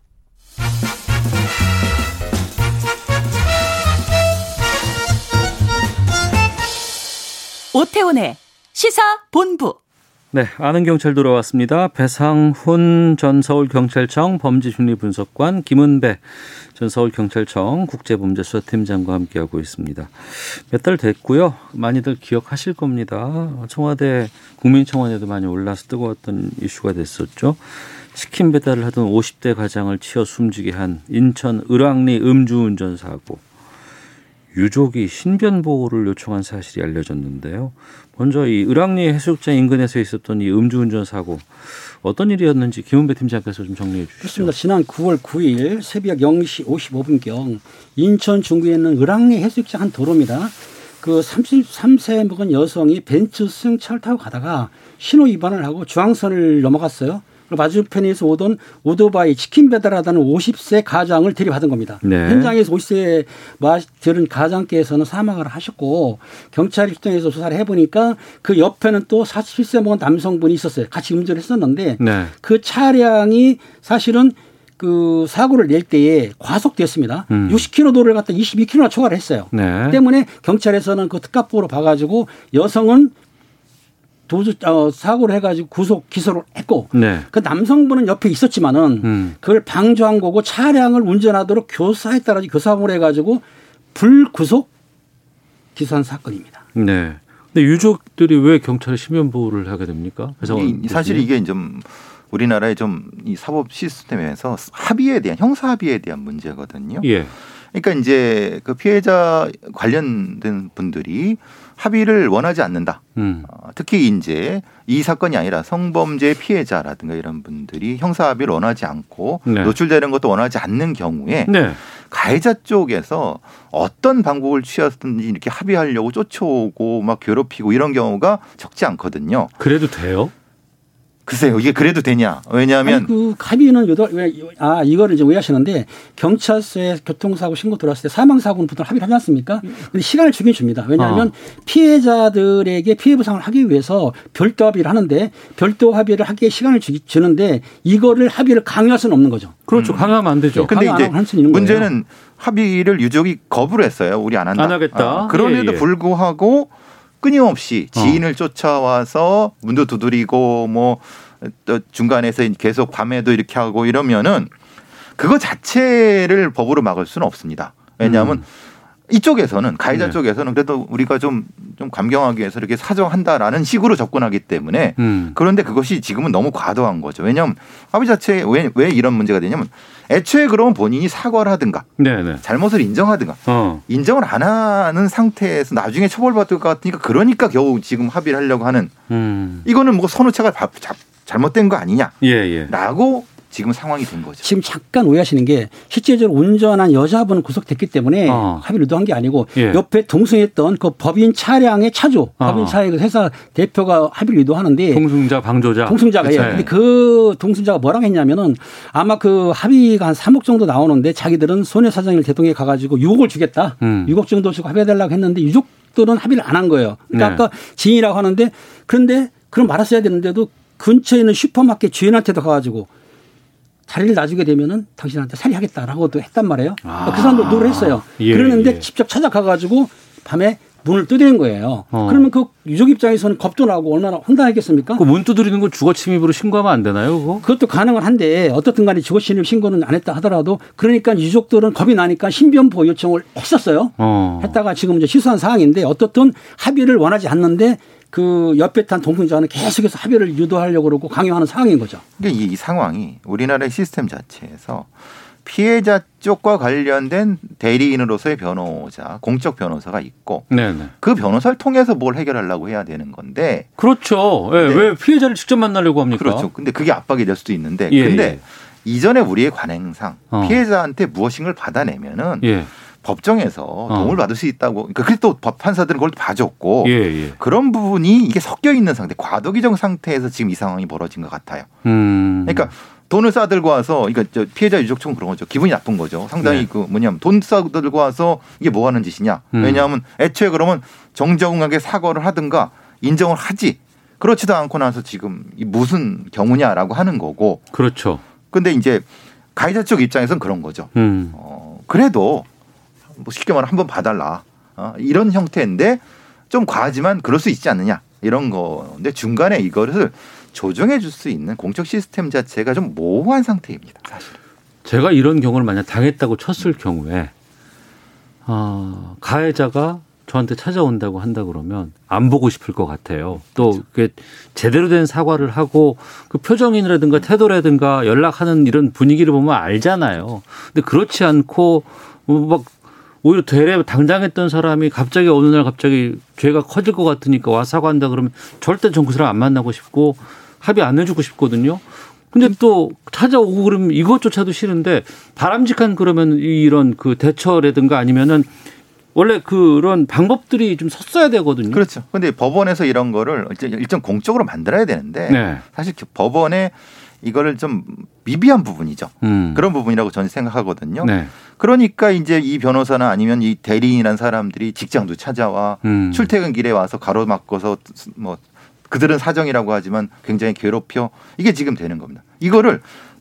오태훈의 시사 본부. 네, 아는 경찰 돌아왔습니다. 배상훈 전 서울경찰청 범죄심리분석관, 김은배 전 서울경찰청 국제범죄수사팀장과 함께하고 있습니다. 몇 달 됐고요. 많이들 기억하실 겁니다. 청와대 국민청원에도 많이 올라서 뜨거웠던 이슈가 됐었죠. 치킨 배달을 하던 50대 가장을 치어 숨지게 한 인천 을왕리 음주운전 사고. 유족이 신변 보호를 요청한 사실이 알려졌는데요. 먼저 이 을왕리 해수욕장 인근에서 있었던 이 음주운전 사고 어떤 일이었는지 김은배 팀장께서 좀 정리해 주시죠. 그렇습니다. 지난 9월 9일 새벽 0시 55분경 인천 중구에 있는 을왕리 해수욕장 한 도로입니다. 그 33세 먹은 여성이 벤츠 승차를 타고 가다가 신호 위반을 하고 중앙선을 넘어갔어요. 맞은편에서 오던 오토바이 치킨 배달하다는 50세 가장을 들이받은 겁니다. 네. 현장에서 50세 들은 가장께서는 사망을 하셨고 경찰이 출동해서 조사를 해보니까 그 옆에는 또 47세 먹은 남성분이 있었어요. 같이 운전을 했었는데 네. 그 차량이 사실은 그 사고를 낼 때에 과속됐습니다. 음. 60km 도로를 갖다 22km나 초과를 했어요. 네. 때문에 경찰에서는 그 특가법으로 봐가지고 여성은 도주 어, 사고를 해가지고 구속 기소를 했고 네. 그 남성분은 옆에 있었지만은 음. 그걸 방조한 거고 차량을 운전하도록 교사했다라고 교사를 해가지고 불구속 기소한 사건입니다. 네. 근데 유족들이 왜 경찰에 신변 보호를 하게 됩니까? 사실 이게 좀 우리나라의 좀 이 사법 시스템에서 합의에 대한 형사 합의에 대한 문제거든요. 예. 그러니까 이제 그 피해자 관련된 분들이 합의를 원하지 않는다. 음. 어, 특히 이제 이 사건이 아니라 성범죄 피해자라든가 이런 분들이 형사 합의를 원하지 않고 네. 노출되는 것도 원하지 않는 경우에 네. 가해자 쪽에서 어떤 방법을 취하든지 이렇게 합의하려고 쫓아오고 막 괴롭히고 이런 경우가 적지 않거든요. 그래도 돼요? 글쎄요, 이게 그래도 되냐? 왜냐하면 아니, 그 합의는 요도 왜, 아 이거를 이제 오해하시는데 경찰서에 교통사고 신고 들어왔을 때 사망 사고는 보통 합의를 하지 않습니까? 근데 시간을 주긴 줍니다. 왜냐하면 어. 피해자들에게 피해 보상을 하기 위해서 별도 합의를 하는데 별도 합의를 하기에 시간을 주, 주는데 이거를 합의를 강요할 수는 없는 거죠. 그렇죠. 강요하면 안 되죠. 근데 이제 있는 거예요. 문제는 합의를 유족이 거부를 했어요. 우리 안 한다. 안 하겠다. 어, 그런데도 예, 예. 불구하고 끊임없이 지인을 쫓아와서 문도 두드리고 뭐 또 중간에서 계속 밤에도 이렇게 하고 이러면은 그거 자체를 법으로 막을 수는 없습니다. 왜냐하면 이쪽에서는 가해자 네. 쪽에서는 그래도 우리가 좀 좀 감경하기 위해서 이렇게 사정한다라는 식으로 접근하기 때문에 음. 그런데 그것이 지금은 너무 과도한 거죠. 왜냐하면 합의 자체에 왜, 왜 이런 문제가 되냐면 애초에 그러면 본인이 사과를 하든가 네네. 잘못을 인정하든가 어. 인정을 안 하는 상태에서 나중에 처벌받을 것 같으니까 그러니까 겨우 지금 합의를 하려고 하는 음. 이거는 뭐 선우차가 잘못된 거 아니냐라고 예, 예. 지금 상황이 된 거죠. 지금 잠깐 오해하시는 게 실제적으로 운전한 여자분은 구속됐기 때문에 어. 합의를 의도한 게 아니고 예. 옆에 동승했던 그 법인 차량의 차주, 어. 법인 차의 그 회사 대표가 합의를 의도하는데 동승자, 방조자. 동승자가 예. 그쵸. 근데 그 동승자가 뭐라고 했냐면은 아마 그 합의가 한 3억 정도 나오는데 자기들은 소녀 사장을 대동해 가가지고 6억을 주겠다. 음. 6억 정도 주고 합의해달라고 했는데 유족들은 합의를 안 한 거예요. 그러니까 네. 아까 지인이라고 하는데 그런데 그럼 말았어야 되는데도 근처에 있는 슈퍼마켓 주인한테도 가가지고 자리를 놔주게 되면은 당신한테 살해하겠다라고도 했단 말이에요. 그러니까 그 사람도 no를 했어요. 예, 그러는데 예. 직접 찾아가가지고 밤에 문을 두드린 거예요. 어. 그러면 그 유족 입장에서는 겁도 나고 얼마나 황당했겠습니까? 그 문 두드리는 거 주거 침입으로 신고하면 안 되나요, 그거? 그것도 가능은 한데 어떻든 간에 주거 침입 신고는 안 했다 하더라도 그러니까 유족들은 겁이 나니까 신변보호 요청을 했었어요. 어. 했다가 지금 이제 취소한 상황인데 어떻든 합의를 원하지 않는데 그 옆에 탄 동승자는 계속해서 합의를 유도하려고 그러고 강요하는 상황인 거죠. 그러니까 이, 이 상황이 우리나라의 시스템 자체에서 피해자 쪽과 관련된 대리인으로서의 변호자, 공적 변호사가 있고 네네. 그 변호사를 통해서 뭘 해결하려고 해야 되는 건데 그렇죠. 예, 네. 왜 피해자를 직접 만나려고 합니까? 그렇죠. 근데 그게 압박이 될 수도 있는데 예, 근데 예. 이전에 우리의 관행상 어. 피해자한테 무엇인가를 받아내면은 예. 법정에서 도움을 받을 수 있다고. 그러니까 그게 또법 판사들은 그걸 봐줬고 예, 예. 그런 부분이 이게 섞여 있는 상태, 과도기적 상태에서 지금 이 상황이 벌어진 것 같아요. 음. 그러니까 돈을 싸들고 와서, 그러니까 저 피해자 유족청 그런 거죠. 기분이 나쁜 거죠. 상당히 네. 그 뭐냐면 돈 싸들고 와서 이게 뭐 하는 짓이냐. 음. 왜냐하면 애초에 그러면 정정하게 사과를 하든가 인정을 하지. 그렇지도 않고 나서 지금 이 무슨 경우냐라고 하는 거고. 그렇죠. 근데 이제 가해자 쪽 입장에서는 그런 거죠. 음. 어, 그래도 뭐 쉽게 말하면 한번 봐달라. 어, 이런 형태인데 좀 과하지만 그럴 수 있지 않느냐. 이런 건데 중간에 이거를 조정해 줄 수 있는 공적 시스템 자체가 좀 모호한 상태입니다. 사실. 제가 이런 경우를 만약 당했다고 쳤을 경우에 아, 가해자가 저한테 찾아온다고 한다 그러면 안 보고 싶을 것 같아요. 또 그게 제대로 된 사과를 하고 그 표정이라든가 태도라든가 연락하는 이런 분위기를 보면 알잖아요. 근데 그렇지 않고 뭐막 오히려 되레 당당했던 사람이 갑자기 어느 날 갑자기 죄가 커질 것 같으니까 와 사과한다 그러면 절대 전 그 사람 안 만나고 싶고 합의 안 해주고 싶거든요. 근데 또 찾아오고 그러면 이것조차도 싫은데 바람직한 그러면 이런 그 대처라든가 아니면은 원래 그런 방법들이 좀 섰어야 되거든요. 그렇죠. 근데 법원에서 이런 거를 일정- 공적으로 만들어야 되는데 네. 사실 법원에 이거를 좀 미비한 부분이죠. 음. 그런 부분이라고 저는 생각하거든요. 네. 그러니까 이제 이 변호사나 아니면 이 대리인이란 사람들이 직장도 찾아와 음. 출퇴근 길에 와서 가로막고서 뭐 그들은 사정이라고 하지만 굉장히 괴롭혀 이게 지금 되는 겁니다. 이거를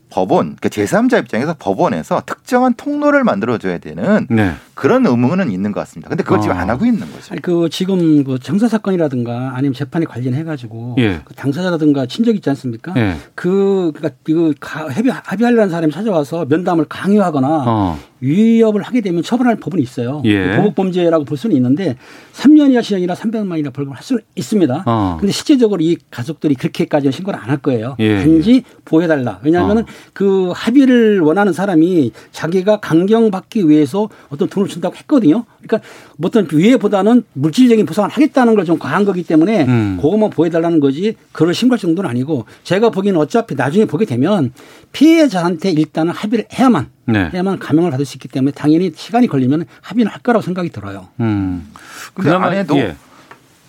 법원, 그러니까 제3자 입장에서 법원에서 특정한 통로를 만들어줘야 되는 네. 그런 의무는 있는 것 같습니다. 근데 그걸 지금 아. 안 하고 있는 거죠. 아니 그 지금 그 정사 사건이라든가 아니면 재판에 관련해 가지고 예. 그 당사자라든가 친족 있지 않습니까? 예. 그 그러니까 이거 가- 협의 합의하려는 사람이 찾아와서 면담을 강요하거나 어. 위협을 하게 되면 처벌할 법은 있어요. 예. 보복 범죄라고 볼 수는 있는데 3년 이하 시형이나 300만 이나 벌금을 할 수는 있습니다. 어. 근데 실제적으로 이 가족들이 그렇게까지 신고를 안 할 거예요. 예. 단지 보호해달라. 왜냐하면 어. 그 합의를 원하는 사람이 자기가 강경받기 위해서 어떤 돈을 준다고 했거든요. 그러니까 뭐 어떤 위해보다는 물질적인 보상을 하겠다는 걸 좀 과한 거기 때문에 음. 그것만 보여달라는 거지 그걸 신고할 정도는 아니고 제가 보기에는 어차피 나중에 보게 되면 피해자한테 일단은 합의를 해야만 네. 해야만 감형을 받을 수 있기 때문에 당연히 시간이 걸리면 합의는 할 거라고 생각이 들어요. 음. 근데 안 해도 예.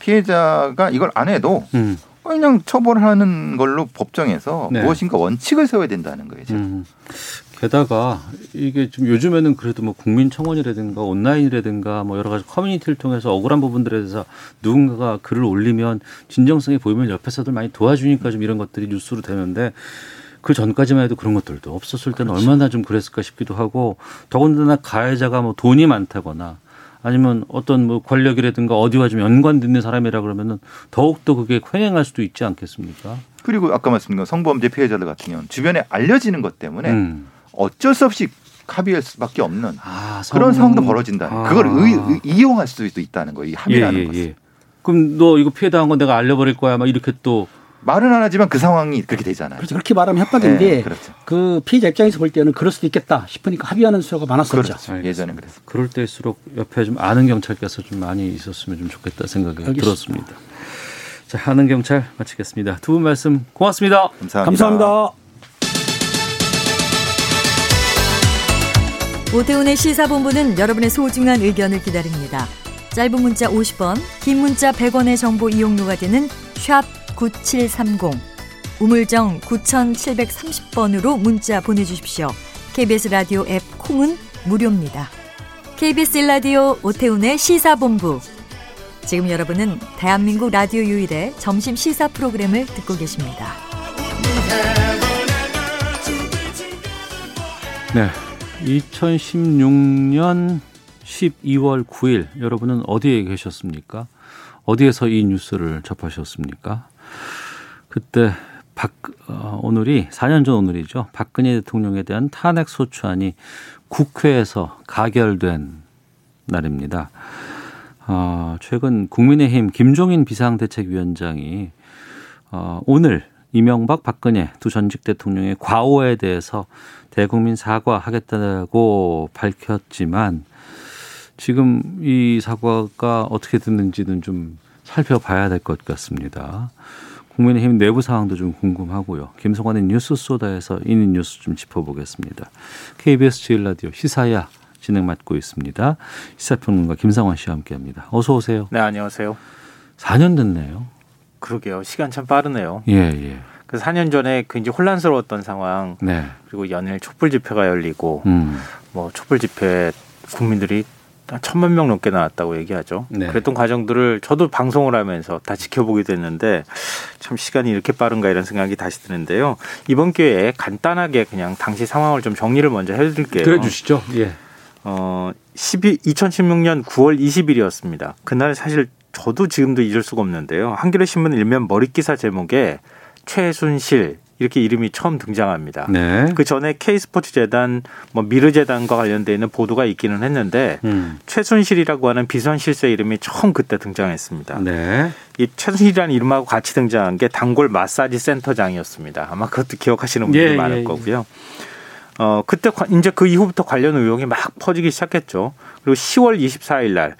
피해자가 이걸 안 해도 음. 그냥 처벌하는 걸로 법정에서 네. 무엇인가 원칙을 세워야 된다는 거예요. 지금. 음. 게다가 이게 좀 요즘에는 그래도 뭐 국민청원이라든가 온라인이라든가 뭐 여러 가지 커뮤니티를 통해서 억울한 부분들에 대해서 누군가가 글을 올리면 진정성이 보이면 옆에서들 많이 도와주니까 좀 이런 것들이 뉴스로 되는데 그 전까지만 해도 그런 것들도 없었을 때는 얼마나 좀 그랬을까 싶기도 하고 더군다나 가해자가 뭐 돈이 많다거나 아니면 어떤 뭐 권력이라든가 어디와 좀 연관되는 사람이라 그러면은 더욱더 그게 횡행할 수도 있지 않겠습니까? 그리고 아까 말씀드린 성범죄 피해자들 같은 경우는 주변에 알려지는 것 때문에 음. 어쩔 수 없이 합의할 수밖에 없는 아, 그런 성- 상황도 벌어진다. 아. 그걸 의, 의- 이용할 수도 있다는 거예요. 이 합의라는 예, 예, 것은. 예. 그럼 너 이거 피해 당한 건 내가 알려버릴 거야. 막 이렇게 또 말은 안 하지만 그 상황이 그렇게 되잖아요. 그렇죠. 그렇게 말하면 협박인데 네, 그렇죠. 그 피해자 입장에서 볼 때는 그럴 수도 있겠다 싶으니까 합의하는 수가 많았었죠. 그렇죠. 예전에 그랬어요. 그럴 때일수록 옆에 좀 아는 경찰께서 좀 많이 있었으면 좀 좋겠다 생각이 알겠습니다. 들었습니다. 자, 아는 경찰 마치겠습니다. 두 분 말씀 고맙습니다. 감사합니다. 감사합니다. 오태훈의 시사본부는 여러분의 소중한 의견을 기다립니다. 짧은 문자 50원, 긴 문자 100원의 정보 이용료가 되는 샵 9730, 우물정 9730번으로 문자 보내주십시오. KBS 라디오 앱 콩은 무료입니다. KBS 라디오 오태훈의 시사본부. 지금 여러분은 대한민국 라디오 유일의 점심 시사 프로그램을 듣고 계십니다. 네. 2016년 12월 9일 여러분은 어디에 계셨습니까? 어디에서 이 뉴스를 접하셨습니까? 그때 박 어, 오늘이 4년 전 오늘이죠. 박근혜 대통령에 대한 탄핵 소추안이 국회에서 가결된 날입니다. 어, 최근 국민의힘 김종인 비상대책위원장이 어, 오늘 이명박 박근혜 두 전직 대통령의 과오에 대해서 대국민 사과하겠다고 밝혔지만 지금 이 사과가 어떻게 됐는지는 좀 살펴봐야 될 것 같습니다. 국민의힘 내부 상황도 좀 궁금하고요. 김성환의 뉴스 소다에서 이 뉴스 좀 짚어보겠습니다. KBS 제일 라디오 시사야 진행 맡고 있습니다. 시사평론가 김상환 씨와 함께합니다. 어서 오세요. 네, 안녕하세요. 4년 됐네요. 그러게요. 시간 참 빠르네요. 예, 예. 그 4년 전에 굉장히 혼란스러웠던 상황, 네. 그리고 연일 촛불 집회가 열리고, 음. 뭐 촛불 집회 국민들이 한 천만 명 넘게 나왔다고 얘기하죠. 네. 그랬던 과정들을 저도 방송을 하면서 다 지켜보게 됐는데 참 시간이 이렇게 빠른가 이런 생각이 다시 드는데요. 이번 기회에 간단하게 그냥 당시 상황을 좀 정리를 먼저 해드릴게요. 그래 주시죠. 예. 어, 12, 2016년 9월 20일이었습니다. 그날 사실 저도 지금도 잊을 수가 없는데요. 한겨레 신문 일면 머릿 기사 제목에 최순실 이렇게 이름이 처음 등장합니다. 네. 그 전에 K스포츠 재단, 뭐 미르 재단과 관련돼 있는 보도가 있기는 했는데 음. 최순실이라고 하는 비선 실세 이름이 처음 그때 등장했습니다. 네. 이 최순실이라는 이름하고 같이 등장한 게 단골 마사지 센터장이었습니다. 아마 그것도 기억하시는 분들이 예, 많을 예, 예. 거고요. 어, 그때 관- 이제 그 이후부터 관련 의혹이 막 퍼지기 시작했죠. 그리고 10월 24일 날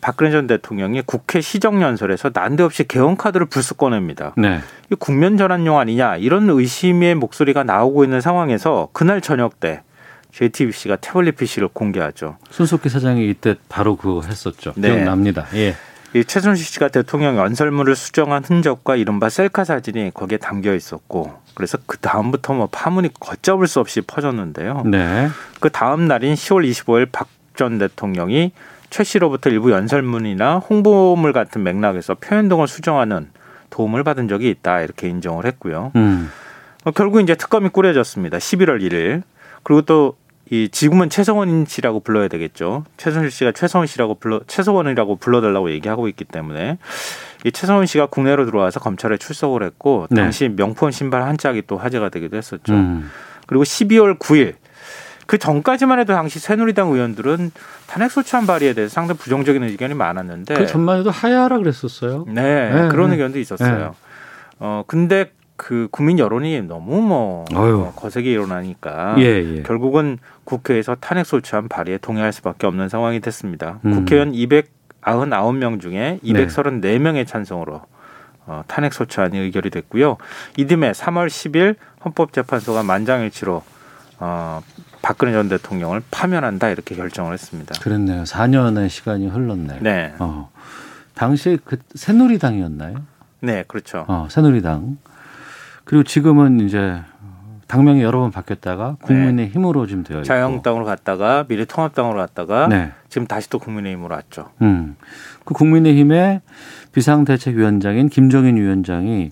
박근혜 전 대통령이 국회 시정연설에서 난데없이 개헌카드를 불쑥 꺼냅니다. 네. 이 국면 전환용 아니냐 이런 의심의 목소리가 나오고 있는 상황에서 그날 저녁 때 JTBC가 태블릿 PC를 공개하죠. 손석희 사장이 이때 바로 그거 했었죠. 네. 기억납니다. 예. 이 최순실 씨가 대통령 연설문을 수정한 흔적과 이른바 셀카 사진이 거기에 담겨 있었고 그래서 그 다음부터 뭐 파문이 걷잡을 수 없이 퍼졌는데요. 네. 그 다음 날인 10월 25일 박 전 대통령이 최 씨로부터 일부 연설문이나 홍보물 같은 맥락에서 표현 등을 수정하는 도움을 받은 적이 있다 이렇게 인정을 했고요. 음. 어, 결국 이제 특검이 꾸려졌습니다. 11월 1일. 그리고 또 이 지금은 최성원 씨라고 불러야 되겠죠. 최순실 씨가 최성원 씨라고 불러 최성원이라고 불러달라고 얘기하고 있기 때문에 이 최성원 씨가 국내로 들어와서 검찰에 출석을 했고 네. 당시 명품 신발 한 짝이 또 화제가 되기도 했었죠. 음. 그리고 12월 9일 그 전까지만 해도 당시 새누리당 의원들은 탄핵 소추안 발의에 대해서 상당히 부정적인 의견이 많았는데 그 전만 해도 하야라 그랬었어요. 네, 네, 그런 네. 의견도 있었어요. 어 근데 그 국민 여론이 너무 뭐 어휴. 어, 거세게 일어나니까 예, 예. 결국은 국회에서 탄핵 소추안 발의에 동의할 수밖에 없는 상황이 됐습니다. 음. 국회의원 299명 중에 234명의 찬성으로 어, 탄핵 소추안이 의결이 됐고요. 이듬해 3월 10일 헌법재판소가 만장일치로 어, 박근혜 전 대통령을 파면한다 이렇게 결정을 했습니다. 그랬네요. 4년의 시간이 흘렀네. 네, 어. 당시에 그 새누리당이었나요? 네, 그렇죠. 어, 새누리당. 그리고 지금은 이제 당명이 여러 번 바뀌었다가 국민의 힘으로 지금 되어 있고. 자유한국당으로 갔다가 미래통합당으로 갔다가 네. 지금 다시 또 국민의힘으로 왔죠. 음. 그 국민의힘의 비상대책위원장인 김종인 위원장이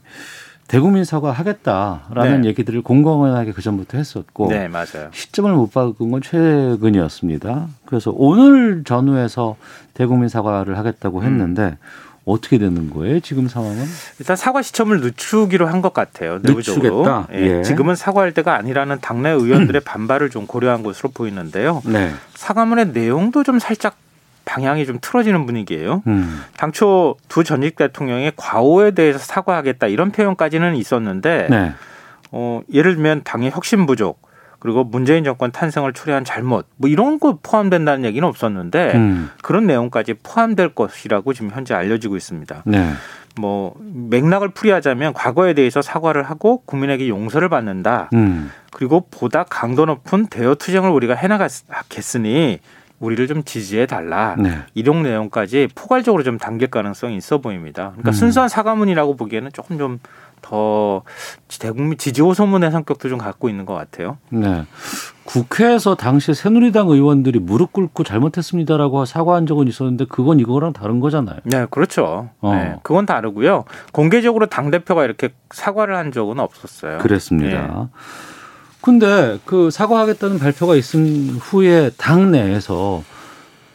대국민 사과하겠다라는 네. 얘기들을 공공연하게 그 전부터 했었고 네, 맞아요. 시점을 못 바꾼 건 최근이었습니다. 그래서 오늘 전후에서 대국민 사과를 하겠다고 했는데 어떻게 되는 거예요? 지금 상황은? 일단 사과 시점을 늦추기로 한 것 같아요. 내부적으로. 늦추겠다? 예, 예. 지금은 사과할 때가 아니라는 당내 의원들의 반발을 좀 고려한 것으로 보이는데요. 네. 사과문의 내용도 좀 살짝 방향이 좀 틀어지는 분위기예요. 음. 당초 두 전직 대통령의 과오에 대해서 사과하겠다 이런 표현까지는 있었는데 네. 어, 예를 들면 당의 혁신 부족 그리고 문재인 정권 탄생을 초래한 잘못 뭐 이런 거 포함된다는 얘기는 없었는데 음. 그런 내용까지 포함될 것이라고 지금 현재 알려지고 있습니다. 네. 뭐 맥락을 풀이하자면 과거에 대해서 사과를 하고 국민에게 용서를 받는다. 음. 그리고 보다 강도 높은 대여 투쟁을 우리가 해나가겠으니 우리를 좀 지지해 달라. 네. 이런 내용까지 포괄적으로 좀 담길 가능성이 있어 보입니다. 그러니까 음. 순수한 사과문이라고 보기에는 조금 좀 더 대국민 지지 호소문의 성격도 좀 갖고 있는 것 같아요. 네. 국회에서 당시 새누리당 의원들이 무릎 꿇고 잘못했습니다라고 사과한 적은 있었는데 그건 이거랑 다른 거잖아요. 네, 그렇죠. 어. 네, 그건 다르고요. 공개적으로 당 대표가 이렇게 사과를 한 적은 없었어요. 그랬습니다. 네. 근데 그 사과하겠다는 발표가 있은 후에 당 내에서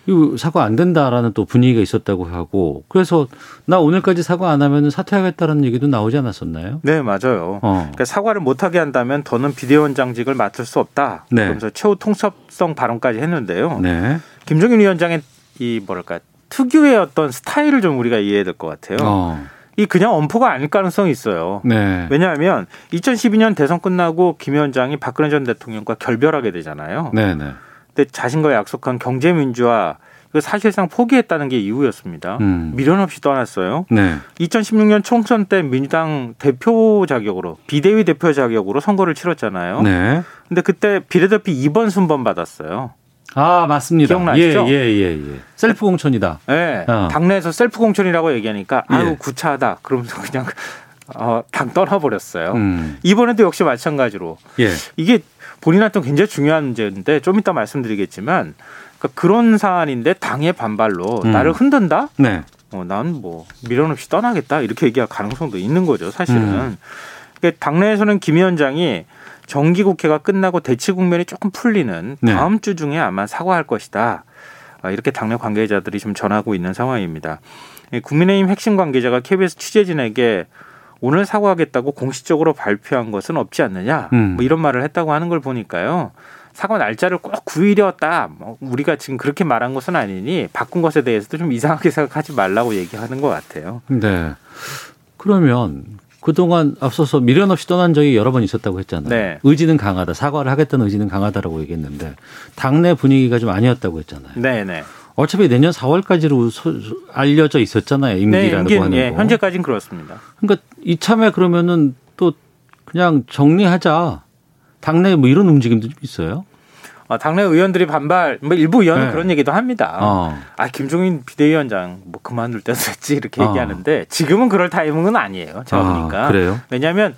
이 사과 안 된다라는 또 분위기가 있었다고 하고 그래서 나 오늘까지 사과 안 하면 사퇴하겠다라는 얘기도 나오지 않았었나요? 네, 맞아요. 어. 그러니까 사과를 못하게 한다면 더는 비대위원장직을 맡을 수 없다. 네. 그러면서 최후 통첩성 발언까지 했는데요. 네. 김종인 위원장의 이 뭐랄까 특유의 어떤 스타일을 좀 우리가 이해해야 될 것 같아요. 어. 이 그냥 엄포가 아닐 가능성이 있어요. 네. 왜냐하면 2012년 대선 끝나고 김 위원장이 박근혜 전 대통령과 결별하게 되잖아요. 네, 네. 근데 자신과 약속한 경제 민주화 그 사실상 포기했다는 게 이유였습니다. 음. 미련 없이 떠났어요. 네. 2016년 총선 때 민주당 대표 자격으로 비대위 대표 자격으로 선거를 치렀잖아요. 네. 근데 그때 비례대표 2번 순번 받았어요. 아, 맞습니다. 기억나시죠? 예, 예, 예, 예. 셀프 공천이다. 네. 어. 당내에서 셀프 공천이라고 얘기하니까 아유 예. 구차하다. 그러면서 그냥 어, 당 떠나버렸어요. 음. 이번에도 역시 마찬가지로 예. 이게 본인한테 굉장히 중요한 문제인데 좀 이따 말씀드리겠지만 그러니까 그런 사안인데 당의 반발로 음. 나를 흔든다? 네. 어, 난 뭐 미련 없이 떠나겠다 이렇게 얘기할 가능성도 있는 거죠 사실은. 음. 그러니까 당내에서는 김 위원장이 정기 국회가 끝나고 대치 국면이 조금 풀리는 네. 다음 주 중에 아마 사과할 것이다. 아, 이렇게 당내 관계자들이 지금 전하고 있는 상황입니다. 이 국민의힘 핵심 관계자가 KBS 취재진에게 오늘 사과하겠다고 공식적으로 발표한 것은 없지 않느냐 음. 뭐 이런 말을 했다고 하는 걸 보니까요. 사과 날짜를 꼭 9일이었다. 뭐 우리가 지금 그렇게 말한 것은 아니니 바꾼 것에 대해서도 좀 이상하게 생각하지 말라고 얘기하는 것 같아요. 네. 그러면 그동안 앞서서 미련 없이 떠난 적이 여러 번 있었다고 했잖아요. 네. 의지는 강하다. 사과를 하겠다는 의지는 강하다라고 얘기했는데 당내 분위기가 좀 아니었다고 했잖아요. 네 네. 어차피 내년 4월까지로 소, 소- 알려져 있었잖아요. 네, 임기라고 임기, 하는 예, 거. 현재까지는 그렇습니다. 그러니까 이참에 그러면은 또 그냥 정리하자. 당내 뭐 이런 움직임도 좀 있어요. 어, 당내 의원들이 반발, 뭐 일부 의원은 네. 그런 얘기도 합니다. 어. 아 김종인 비대위원장 뭐 그만둘 때도 됐지 이렇게 어. 얘기하는데 지금은 그럴 타이밍은 아니에요. 제가 아, 보니까. 그래요? 왜냐하면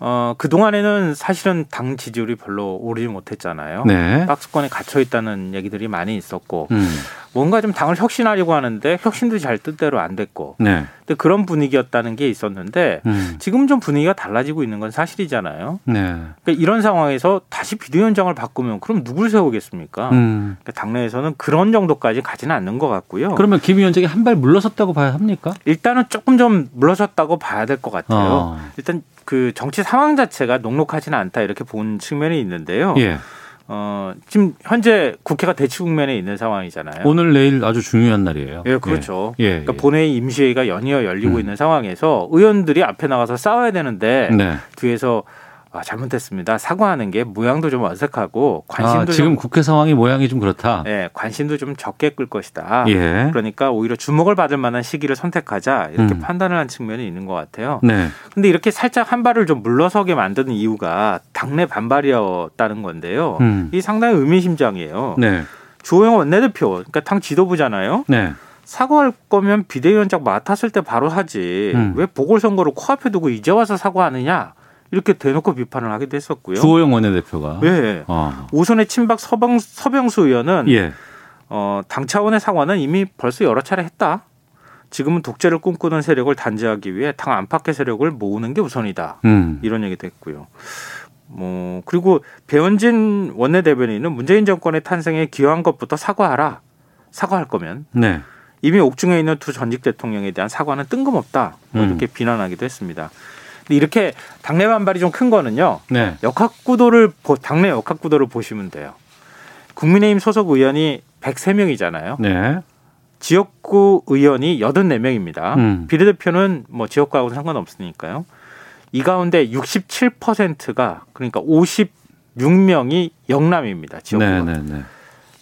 어, 그 동안에는 사실은 당 지지율이 별로 오르지 못했잖아요. 네. 박스권에 갇혀 있다는 얘기들이 많이 있었고 음. 뭔가 좀 당을 혁신하려고 하는데 혁신도 잘 뜻대로 안 됐고 네. 근데 그런 분위기였다는 게 있었는데 음. 지금 좀 분위기가 달라지고 있는 건 사실이잖아요. 네. 그러니까 이런 상황에서 다시 비대위원장을 바꾸면 그럼 누굴 세우겠습니까? 음. 그러니까 당내에서는 그런 정도까지 가지는 않는 것 같고요. 그러면 김 위원장이 한 발 물러섰다고 봐야 합니까? 일단은 조금 좀 물러섰다고 봐야 될 것 같아요. 어. 일단 그 정치 상황 자체가 녹록하지는 않다 이렇게 본 측면이 있는데요. 예. 어, 지금 현재 국회가 대치 국면에 있는 상황이잖아요. 오늘 내일 아주 중요한 날이에요. 예, 그렇죠. 예. 예. 그러니까 본회의 임시회의가 연이어 열리고 음. 있는 상황에서 의원들이 앞에 나가서 싸워야 되는데 네. 뒤에서 아, 잘못했습니다. 사과하는 게 모양도 좀 어색하고 아, 관심도 지금 좀 국회 상황이 모양이 좀 그렇다. 예, 관심도 좀 적게 끌 것이다. 예. 그러니까 오히려 주목을 받을 만한 시기를 선택하자 이렇게 음. 판단을 한 측면이 있는 것 같아요. 네. 근데 이렇게 살짝 한 발을 좀 물러서게 만드는 이유가 당내 반발이었다는 건데요. 음. 이 상당히 의미심장이에요. 네. 주호영 원내대표, 그러니까 당 지도부잖아요. 네. 사과할 거면 비대위원장 맡았을 때 바로 하지. 음. 왜 보궐선거를 코앞에 두고 이제 와서 사과하느냐? 이렇게 대놓고 비판을 하기도 했었고요. 주호영 원내대표가. 예. 어. 오선의 친박 서방, 서병수 의원은 예. 어, 당 차원의 사과는 이미 벌써 여러 차례 했다. 지금은 독재를 꿈꾸는 세력을 단죄하기 위해 당 안팎의 세력을 모으는 게 우선이다. 음. 이런 얘기도 했고요. 뭐 그리고 배현진 원내대변인은 문재인 정권의 탄생에 기여한 것부터 사과하라. 사과할 거면 네. 이미 옥중에 있는 두 전직 대통령에 대한 사과는 뜬금없다. 뭐 음. 이렇게 비난하기도 했습니다. 근데 이렇게 당내 반발이 좀 큰 거는요. 네. 역학구도를 보- 당내 역학구도를 보시면 돼요. 국민의힘 소속 의원이 103명이잖아요. 네. 지역구 의원이 84명입니다. 음. 비례대표는 뭐 지역구하고는 상관없으니까요. 이 가운데 67%가 그러니까 56명이 영남입니다. 지역구가. 네, 네, 네.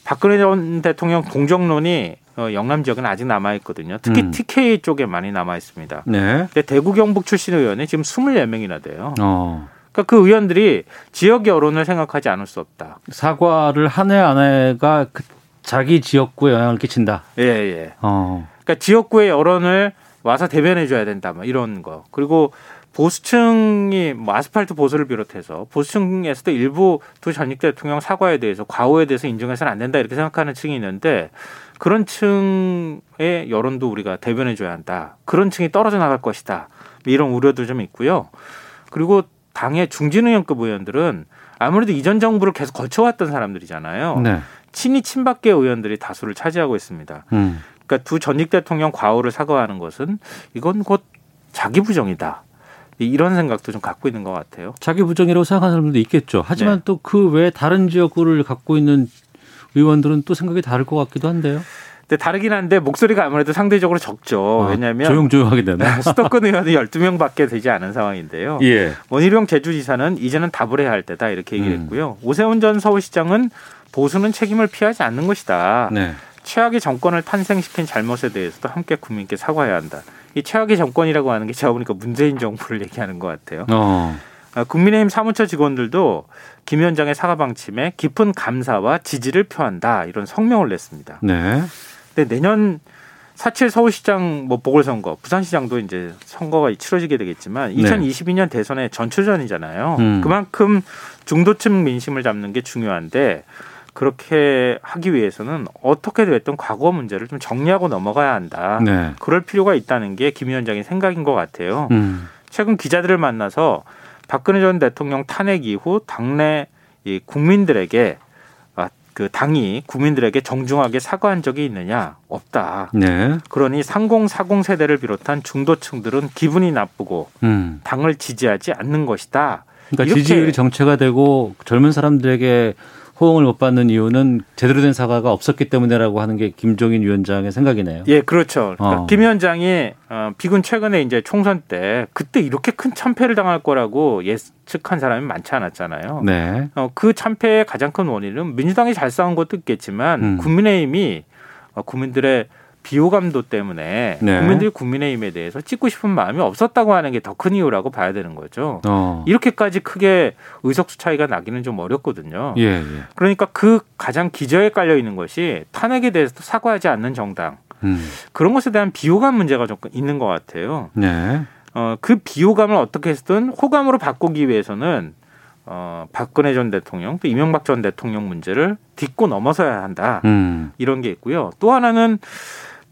박근혜 전 대통령 동정론이 어, 영남 지역은 아직 남아 있거든요. 특히 음. TK 쪽에 많이 남아 있습니다. 네. 근데 대구 경북 출신 의원이 지금 24명이나 돼요. 어. 그러니까 그 의원들이 지역 여론을 생각하지 않을 수 없다. 사과를 한 해 안 해가 그 자기 지역구에 영향을 끼친다. 예, 예. 어. 그러니까 지역구의 여론을 와서 대변해 줘야 된다. 뭐 이런 거. 그리고 보수층이 뭐 아스팔트 보수를 비롯해서 보수층에서도 일부 두 전직 대통령 사과에 대해서 과오에 대해서 인정해서는 안 된다 이렇게 생각하는 층이 있는데 그런 층의 여론도 우리가 대변해 줘야 한다. 그런 층이 떨어져 나갈 것이다. 뭐 이런 우려도 좀 있고요. 그리고 당의 중진 의원급 의원들은 아무래도 이전 정부를 계속 거쳐왔던 사람들이잖아요. 네. 친이 친박계 의원들이 다수를 차지하고 있습니다. 음. 그러니까 두 전직 대통령 과오를 사과하는 것은 이건 곧 자기 부정이다. 이- 이런 생각도 좀 갖고 있는 것 같아요. 자기 부정이라고 생각하는 사람들도 있겠죠. 하지만 네. 또그 외에 다른 지역구를 갖고 있는 의원들은 또 생각이 다를 것 같기도 한데요. 근데 다르긴 한데 목소리가 아무래도 상대적으로 적죠. 아, 왜냐하면 조용조용하게 되네. 수도권 의원이 12명밖에 되지 않은 상황인데요. 예. 원희룡 제주지사는 이제는 답을 해야 할 때다 이렇게 얘기를 음. 했고요. 오세훈 전 서울시장은 보수는 책임을 피하지 않는 것이다. 네. 최악의 정권을 탄생시킨 잘못에 대해서도 함께 국민께 사과해야 한다. 이 최악의 정권이라고 하는 게 제가 보니까 문재인 정부를 얘기하는 것 같아요. 어. 아, 국민의힘 사무처 직원들도 김 위원장의 사과 방침에 깊은 감사와 지지를 표한다 이런 성명을 냈습니다. 네. 근데 내년 4.7 서울시장 뭐 보궐선거, 부산시장도 이제 선거가 치러지게 되겠지만 네. 2022년 대선의 전초전이잖아요. 음. 그만큼 중도층 민심을 잡는 게 중요한데 그렇게 하기 위해서는 어떻게 됐든 과거 문제를 좀 정리하고 넘어가야 한다. 네. 그럴 필요가 있다는 게 김 위원장의 생각인 것 같아요. 음. 최근 기자들을 만나서 박근혜 전 대통령 탄핵 이후 당내 이 국민들에게 아, 그 당이 국민들에게 정중하게 사과한 적이 있느냐 없다. 네. 그러니 3040 세대를 비롯한 중도층들은 기분이 나쁘고 음. 당을 지지하지 않는 것이다. 그러니까 지지율이 정체가 되고 젊은 사람들에게 호응을 못 받는 이유는 제대로 된 사과가 없었기 때문에라고 하는 게 김종인 위원장의 생각이네요. 예, 그렇죠. 그러니까 어. 김 위원장이 어, 비군 최근에 이제 총선 때 그때 이렇게 큰 참패를 당할 거라고 예측한 사람이 많지 않았잖아요. 네. 어, 그 참패의 가장 큰 원인은 민주당이 잘 싸운 것도 있겠지만 음. 국민의힘이 어, 국민들의 비호감도 때문에 네. 국민들이 국민의힘에 대해서 찍고 싶은 마음이 없었다고 하는 게 더 큰 이유라고 봐야 되는 거죠. 어. 이렇게까지 크게 의석수 차이가 나기는 좀 어렵거든요. 예, 예. 그러니까 그 가장 기저에 깔려 있는 것이 탄핵에 대해서도 사과하지 않는 정당 음. 그런 것에 대한 비호감 문제가 좀 있는 것 같아요. 네. 어, 그 비호감을 어떻게 해서든 호감으로 바꾸기 위해서는 어, 박근혜 전 대통령 또 이명박 전 대통령 문제를 딛고 넘어서야 한다. 음. 이런 게 있고요. 또 하나는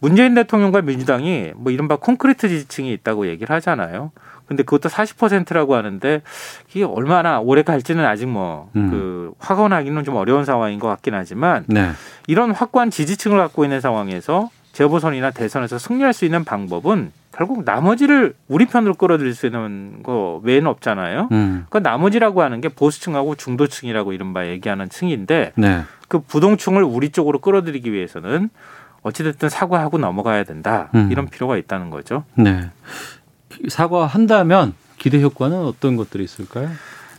문재인 대통령과 민주당이 뭐 이른바 콘크리트 지층이 있다고 얘기를 하잖아요. 근데 그것도 40%라고 하는데 이게 얼마나 오래 갈지는 아직 뭐그 음. 확언하기는 좀 어려운 상황인 것 같긴 하지만 네. 이런 확고한 지지층을 갖고 있는 상황에서 재보선이나 대선에서 승리할 수 있는 방법은 결국 나머지를 우리 편으로 끌어들일 수 있는 거 외에는 없잖아요. 음. 그 나머지라고 하는 게 보수층하고 중도층이라고 이른바 얘기하는 층인데 네. 그 부동층을 우리 쪽으로 끌어들이기 위해서는 어찌됐든 사과하고 넘어가야 된다. 음. 이런 필요가 있다는 거죠. 네. 사과한다면 기대 효과는 어떤 것들이 있을까요?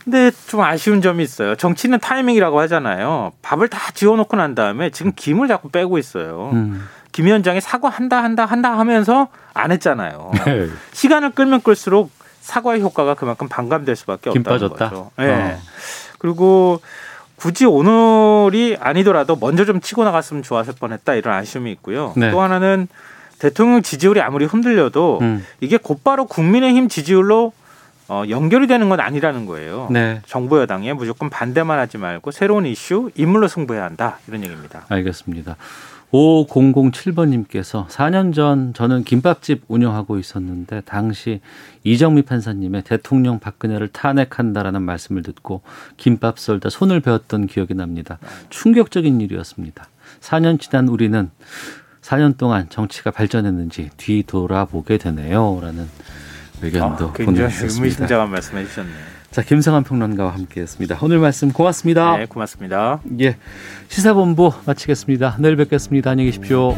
근데 좀 아쉬운 점이 있어요. 정치는 타이밍이라고 하잖아요. 밥을 다 지어놓고 난 다음에 지금 김을 자꾸 빼고 있어요. 음. 김 위원장이 사과한다 한다 한다 하면서 안 했잖아요. 네. 시간을 끌면 끌수록 사과의 효과가 그만큼 반감될 수밖에 김 없다는 빠졌다? 거죠. 네. 어. 그리고 굳이 오늘이 아니더라도 먼저 좀 치고 나갔으면 좋았을 뻔했다 이런 아쉬움이 있고요. 네. 또 하나는 대통령 지지율이 아무리 흔들려도 음. 이게 곧바로 국민의힘 지지율로 어, 연결이 되는 건 아니라는 거예요. 네. 정부 여당에 무조건 반대만 하지 말고 새로운 이슈 인물로 승부해야 한다 이런 얘기입니다. 알겠습니다. 5007번님께서 4년 전 저는 김밥집 운영하고 있었는데 당시 이정미 판사님의 대통령 박근혜를 탄핵한다라는 말씀을 듣고 김밥 썰다 손을 베었던 기억이 납니다. 충격적인 일이었습니다. 4년 지난 우리는 4년 동안 정치가 발전했는지 뒤돌아보게 되네요. 라는 의견도 아, 굉장히 보내주셨습니다. 의미심장한 말씀해 주셨네요. 자, 김성한 평론가와 함께했습니다. 오늘 말씀 고맙습니다. 네, 고맙습니다. 예, 시사본부 마치겠습니다. 내일 뵙겠습니다. 안녕히 계십시오.